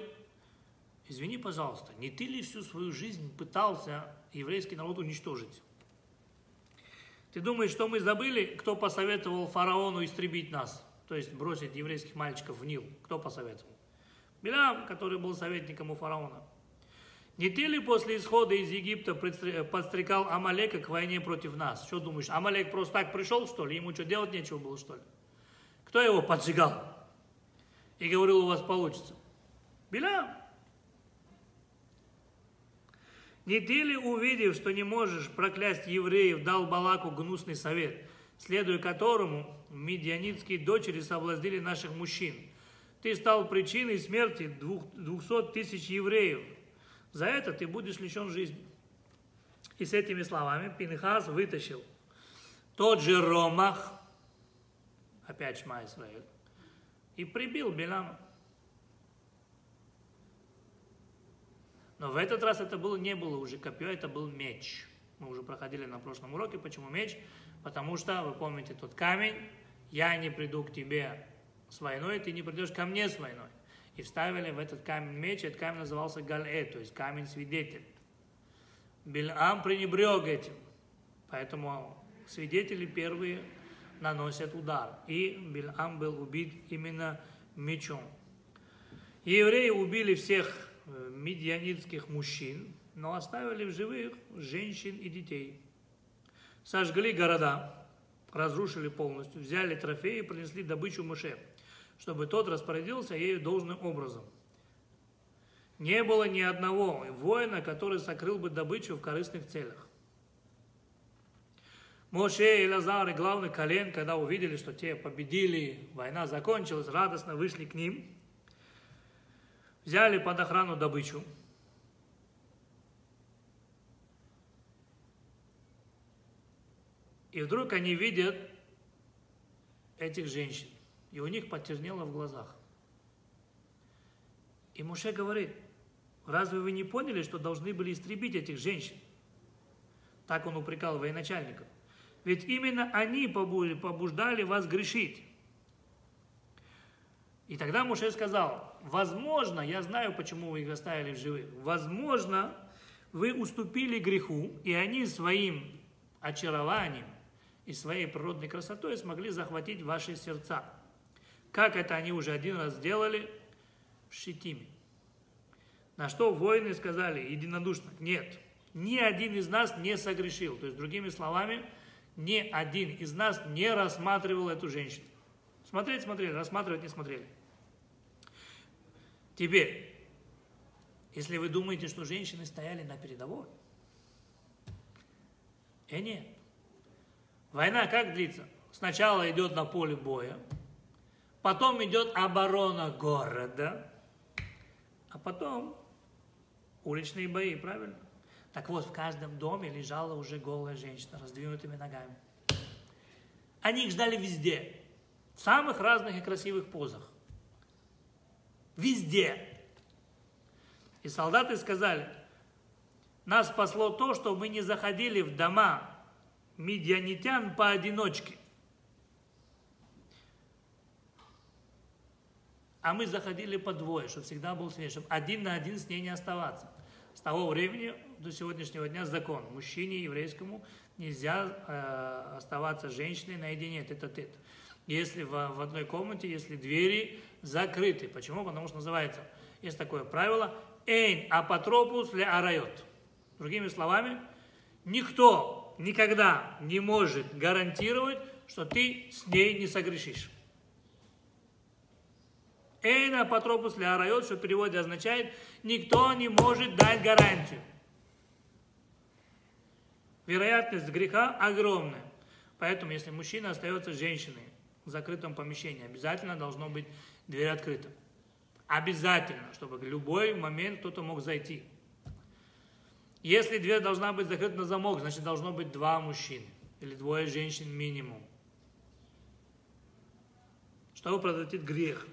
извини, пожалуйста, не ты ли всю свою жизнь пытался еврейский народ уничтожить? Ты думаешь, что мы забыли, кто посоветовал фараону истребить нас? То есть бросить еврейских мальчиков в Нил. Кто посоветовал? Билам, который был советником у фараона. Не ты ли после исхода из Египта подстрекал Амалека к войне против нас? Что думаешь, Амалек просто так пришел, что ли? Ему что, делать нечего было, что ли? Кто его поджигал? И говорил, у вас получится. Билам. Не ты ли, увидев, что не можешь проклясть евреев, дал Балаку гнусный совет, следуя которому медианитские дочери соблазнили наших мужчин? Ты стал причиной смерти двухсот тысяч евреев. За это ты будешь лишен жизни. И с этими словами Пинхас вытащил тот же Ромах, опять Шма Исраиль, и прибил Белама. Но в этот раз это было, не было уже копье, это был меч. Мы уже проходили на прошлом уроке, почему меч? Потому что, вы помните тот камень, я не приду к тебе с войной, ты не придешь ко мне с войной. И вставили в этот камень меч, этот камень назывался Гале, то есть камень-свидетель. Бильам пренебрег этим, поэтому свидетели первые наносят удар. И Бильам был убит именно мечом. евреи убили всех медианитских мужчин, но оставили в живых женщин и детей. Сожгли города, разрушили полностью, взяли трофеи и принесли добычу Моше, чтобы тот распорядился ею должным образом. Не было ни одного воина, который сокрыл бы добычу в корыстных целях. Моше и Лазар и главный колен, когда увидели, что те победили, война закончилась, радостно вышли к ним – взяли под охрану добычу. И вдруг они видят этих женщин, и у них потемнело в глазах. И Муше говорит, разве вы не поняли, что должны были истребить этих женщин? Так он упрекал военачальников. Ведь именно они побуждали вас грешить. И тогда Муше сказал, возможно, я знаю, почему вы их оставили в живых, возможно, вы уступили греху, и они своим очарованием и своей природной красотой смогли захватить ваши сердца. Как это они уже один раз сделали в Шитиме. На что воины сказали единодушно, нет, ни один из нас не согрешил. То есть, другими словами, ни один из нас не рассматривал эту женщину. Смотреть смотрели, рассматривать не смотрели. Теперь, если вы думаете, что женщины стояли на передовой, э нет. Война как длится? Сначала идет на поле боя, потом идет оборона города, а потом уличные бои, правильно? Так вот, в каждом доме лежала уже голая женщина, раздвинутыми ногами. Они их ждали везде, в самых разных и красивых позах. Везде. И солдаты сказали, нас спасло то, что мы не заходили в дома медианитян поодиночке. А мы заходили по двое, чтобы всегда был свет, чтобы один на один с ней не оставаться. С того времени до сегодняшнего дня закон. Мужчине еврейскому нельзя э, оставаться женщиной наедине, это-тет. Если в, в одной комнате, если двери закрыты. Почему? Потому что называется, есть такое правило, эйн апотропус ле арайот. Другими словами, никто никогда не может гарантировать, что ты с ней не согрешишь. Эйн апотропус ле арайот, что в переводе означает, никто не может дать гарантию. Вероятность греха огромная. Поэтому, если мужчина остается с женщиной в закрытом помещении, обязательно должно быть дверь открыта. Обязательно, чтобы в любой момент кто-то мог зайти. Если дверь должна быть закрыта на замок, значит должно быть два мужчины или двое женщин минимум. Чтобы предотвратить грех.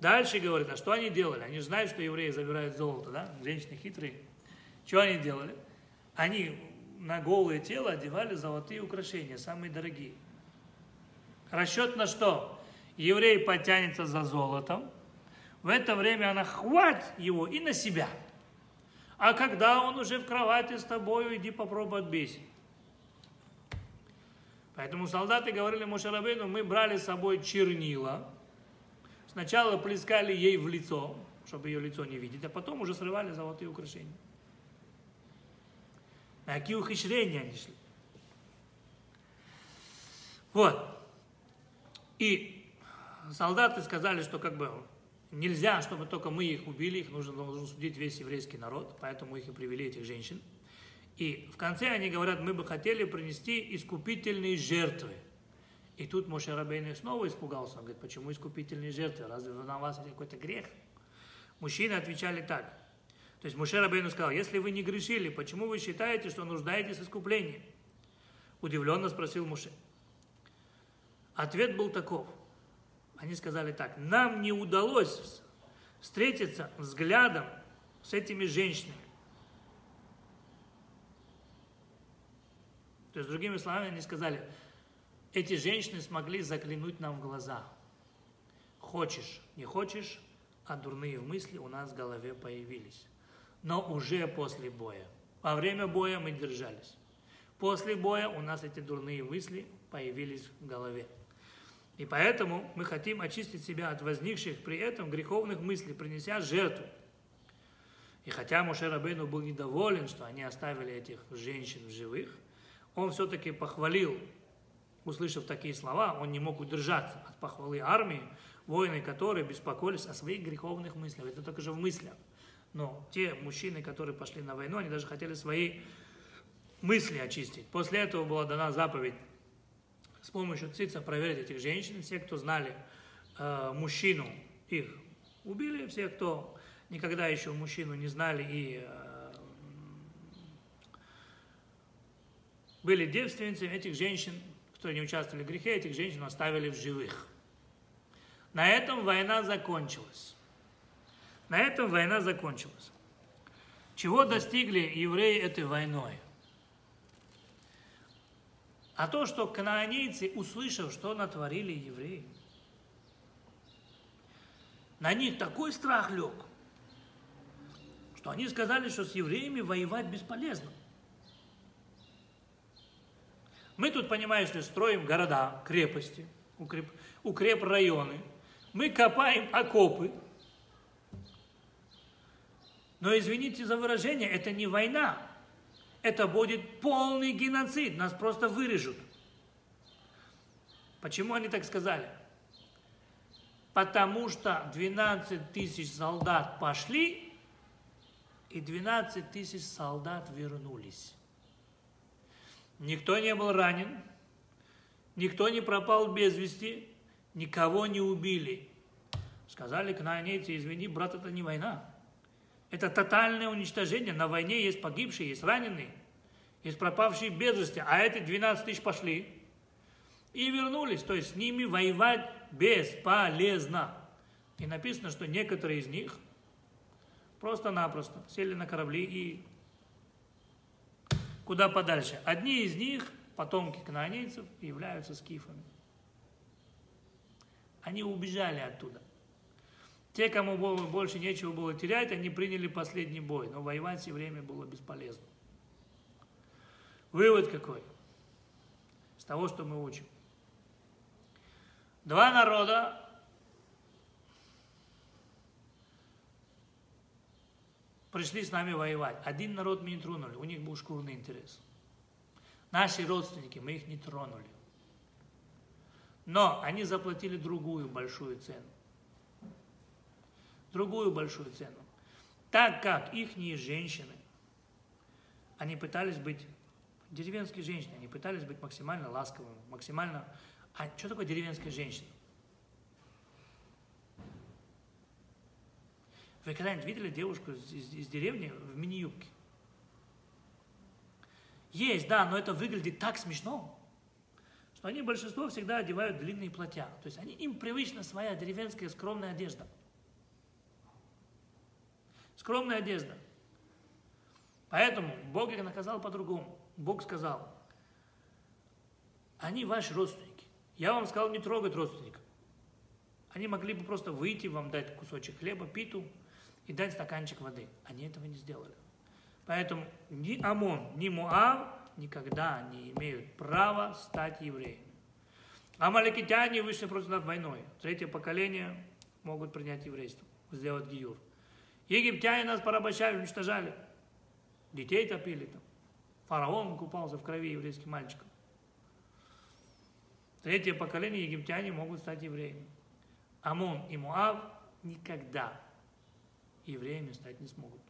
Дальше говорит, а что они делали? Они же знают, что евреи забирают золото, да? Женщины хитрые. Что они делали? Они на голое тело одевали золотые украшения, самые дорогие. Расчет на что? еврей потянется за золотом, В это время она хватит его и на себя. А когда он уже в кровати с тобой, иди попробуй отбейся. Поэтому солдаты говорили Мушарабейну, мы брали с собой чернила. Сначала плескали ей в лицо, чтобы ее лицо не видеть, а потом уже срывали золотые украшения. На какие ухищрения они шли. Вот. И солдаты сказали, что как бы нельзя, чтобы только мы их убили, их нужно, должен судить весь еврейский народ, поэтому их и привели, этих женщин. И в конце они говорят, мы бы хотели принести искупительные жертвы. И тут Моше Рабейн снова испугался. Он говорит, почему искупительные жертвы? Разве на вас какой-то грех? Мужчины отвечали так. То есть Моше Рабейну сказал, если вы не грешили, почему вы считаете, что нуждаетесь в искуплении? Удивленно спросил Муше. Ответ был таков. Они сказали так, нам не удалось встретиться взглядом с этими женщинами. То есть, другими словами, они сказали, эти женщины смогли заглянуть нам в глаза. Хочешь, не хочешь, а дурные мысли у нас в голове появились. Но уже после боя. Во время боя мы держались. После боя у нас эти дурные мысли появились в голове. И поэтому мы хотим очистить себя от возникших при этом греховных мыслей, принеся жертву. И хотя Муше Рабейну был недоволен, что они оставили этих женщин в живых, он все-таки похвалил, услышав такие слова, он не мог удержаться от похвалы армии, воины которые беспокоились о своих греховных мыслях. Это только же в мыслях. Но те мужчины, которые пошли на войну, они даже хотели свои мысли очистить. После этого была дана заповедь с помощью цица проверить этих женщин. Все, кто знали э, мужчину, их убили. Все, кто никогда еще мужчину не знали и э, были девственницами, этих женщин, кто не участвовали в грехе, этих женщин оставили в живых. На этом война закончилась. На этом война закончилась. Чего достигли евреи этой войной? А то, что канонейцы, услышав, что натворили евреи, на них такой страх лег, что они сказали, что с евреями воевать бесполезно. Мы тут, понимаешь ли, строим города, крепости, укреп, укреп районы. Мы копаем окопы. Но извините за выражение, это не война это будет полный геноцид, нас просто вырежут. Почему они так сказали? Потому что 12 тысяч солдат пошли, и 12 тысяч солдат вернулись. Никто не был ранен, никто не пропал без вести, никого не убили. Сказали к кнаанейцы, извини, брат, это не война. Это тотальное уничтожение. На войне есть погибшие, есть раненые, есть пропавшие без вести. А эти 12 тысяч пошли и вернулись. То есть с ними воевать бесполезно. И написано, что некоторые из них просто-напросто сели на корабли и куда подальше. Одни из них, потомки кнаанейцев, являются скифами. Они убежали оттуда. Те, кому больше нечего было терять, они приняли последний бой, но воевать все время было бесполезно. Вывод какой? С того, что мы учим. Два народа пришли с нами воевать. Один народ мы не тронули, у них был шкурный интерес. Наши родственники, мы их не тронули. Но они заплатили другую большую цену другую большую цену. Так как их женщины, они пытались быть, деревенские женщины, они пытались быть максимально ласковыми, максимально... А что такое деревенская женщина? Вы когда-нибудь видели девушку из, из, из деревни в мини-юбке? Есть, да, но это выглядит так смешно, что они большинство всегда одевают длинные платья. То есть они, им привычна своя деревенская скромная одежда – Скромная одежда. Поэтому Бог их наказал по-другому. Бог сказал, они ваши родственники. Я вам сказал не трогать родственников. Они могли бы просто выйти, вам дать кусочек хлеба, питу и дать стаканчик воды. Они этого не сделали. Поэтому ни Амон, ни Муав никогда не имеют права стать евреями. Амаликитяне вышли против нас войной. Третье поколение могут принять еврейство, сделать гиюр. Египтяне нас порабощали, уничтожали. Детей топили там. Фараон купался в крови еврейских мальчиков. Третье поколение египтяне могут стать евреями. Амон и Муав никогда евреями стать не смогут.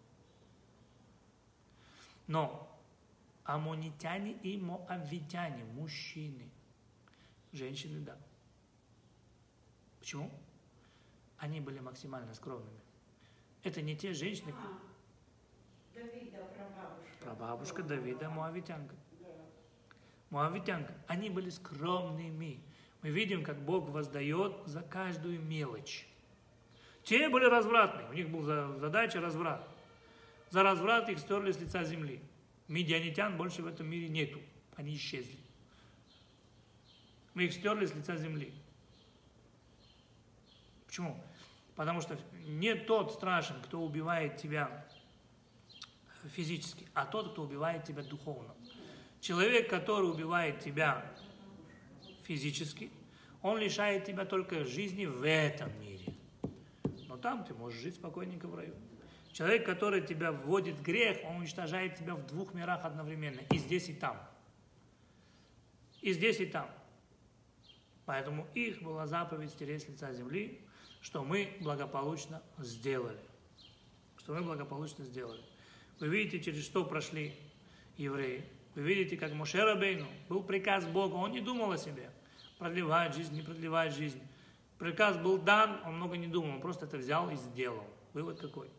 Но амонитяне и моавитяне, мужчины, женщины, да. Почему? Они были максимально скромными. Это не те женщины, А, Давида, прабабушка. прабабушка Давида, Моавитянка. Да. Моавитянка. Они были скромными. Мы видим, как Бог воздает за каждую мелочь. Те были развратные, у них была задача разврат. За разврат их стерли с лица земли. Медианитян больше в этом мире нету. Они исчезли. Мы их стерли с лица земли. Почему? Потому что не тот страшен, кто убивает тебя физически, а тот, кто убивает тебя духовно. Человек, который убивает тебя физически, он лишает тебя только жизни в этом мире. Но там ты можешь жить спокойненько в раю. Человек, который тебя вводит в грех, он уничтожает тебя в двух мирах одновременно. И здесь, и там. И здесь, и там. Поэтому их была заповедь стереть с лица земли, что мы благополучно сделали. Что мы благополучно сделали. Вы видите, через что прошли евреи. Вы видите, как Моше Рабейну был приказ Бога, он не думал о себе. Продлевать жизнь, не продлевать жизнь. Приказ был дан, он много не думал, он просто это взял и сделал. Вывод какой?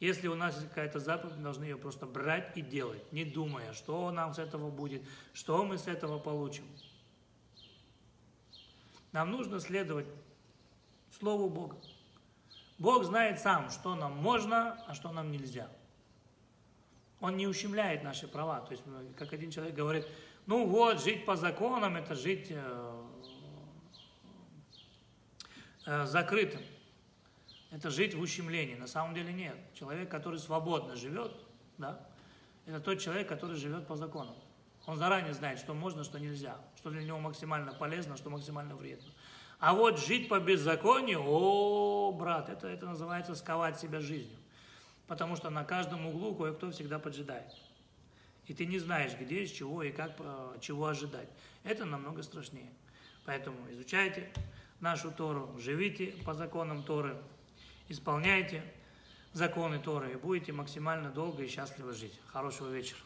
Если у нас есть какая-то заповедь, мы должны ее просто брать и делать, не думая, что нам с этого будет, что мы с этого получим. Нам нужно следовать Слову Бога. Бог знает сам, что нам можно, а что нам нельзя. Он не ущемляет наши права. То есть, как один человек говорит, ну вот, жить по законам, это жить э, э, закрытым. Это жить в ущемлении. На самом деле нет. Человек, который свободно живет, да, это тот человек, который живет по законам. Он заранее знает, что можно, что нельзя, что для него максимально полезно, что максимально вредно. А вот жить по беззаконию, о, брат, это, это называется сковать себя жизнью. Потому что на каждом углу кое-кто всегда поджидает. И ты не знаешь, где, чего и как, чего ожидать. Это намного страшнее. Поэтому изучайте нашу Тору, живите по законам Торы, исполняйте законы Торы и будете максимально долго и счастливо жить. Хорошего вечера.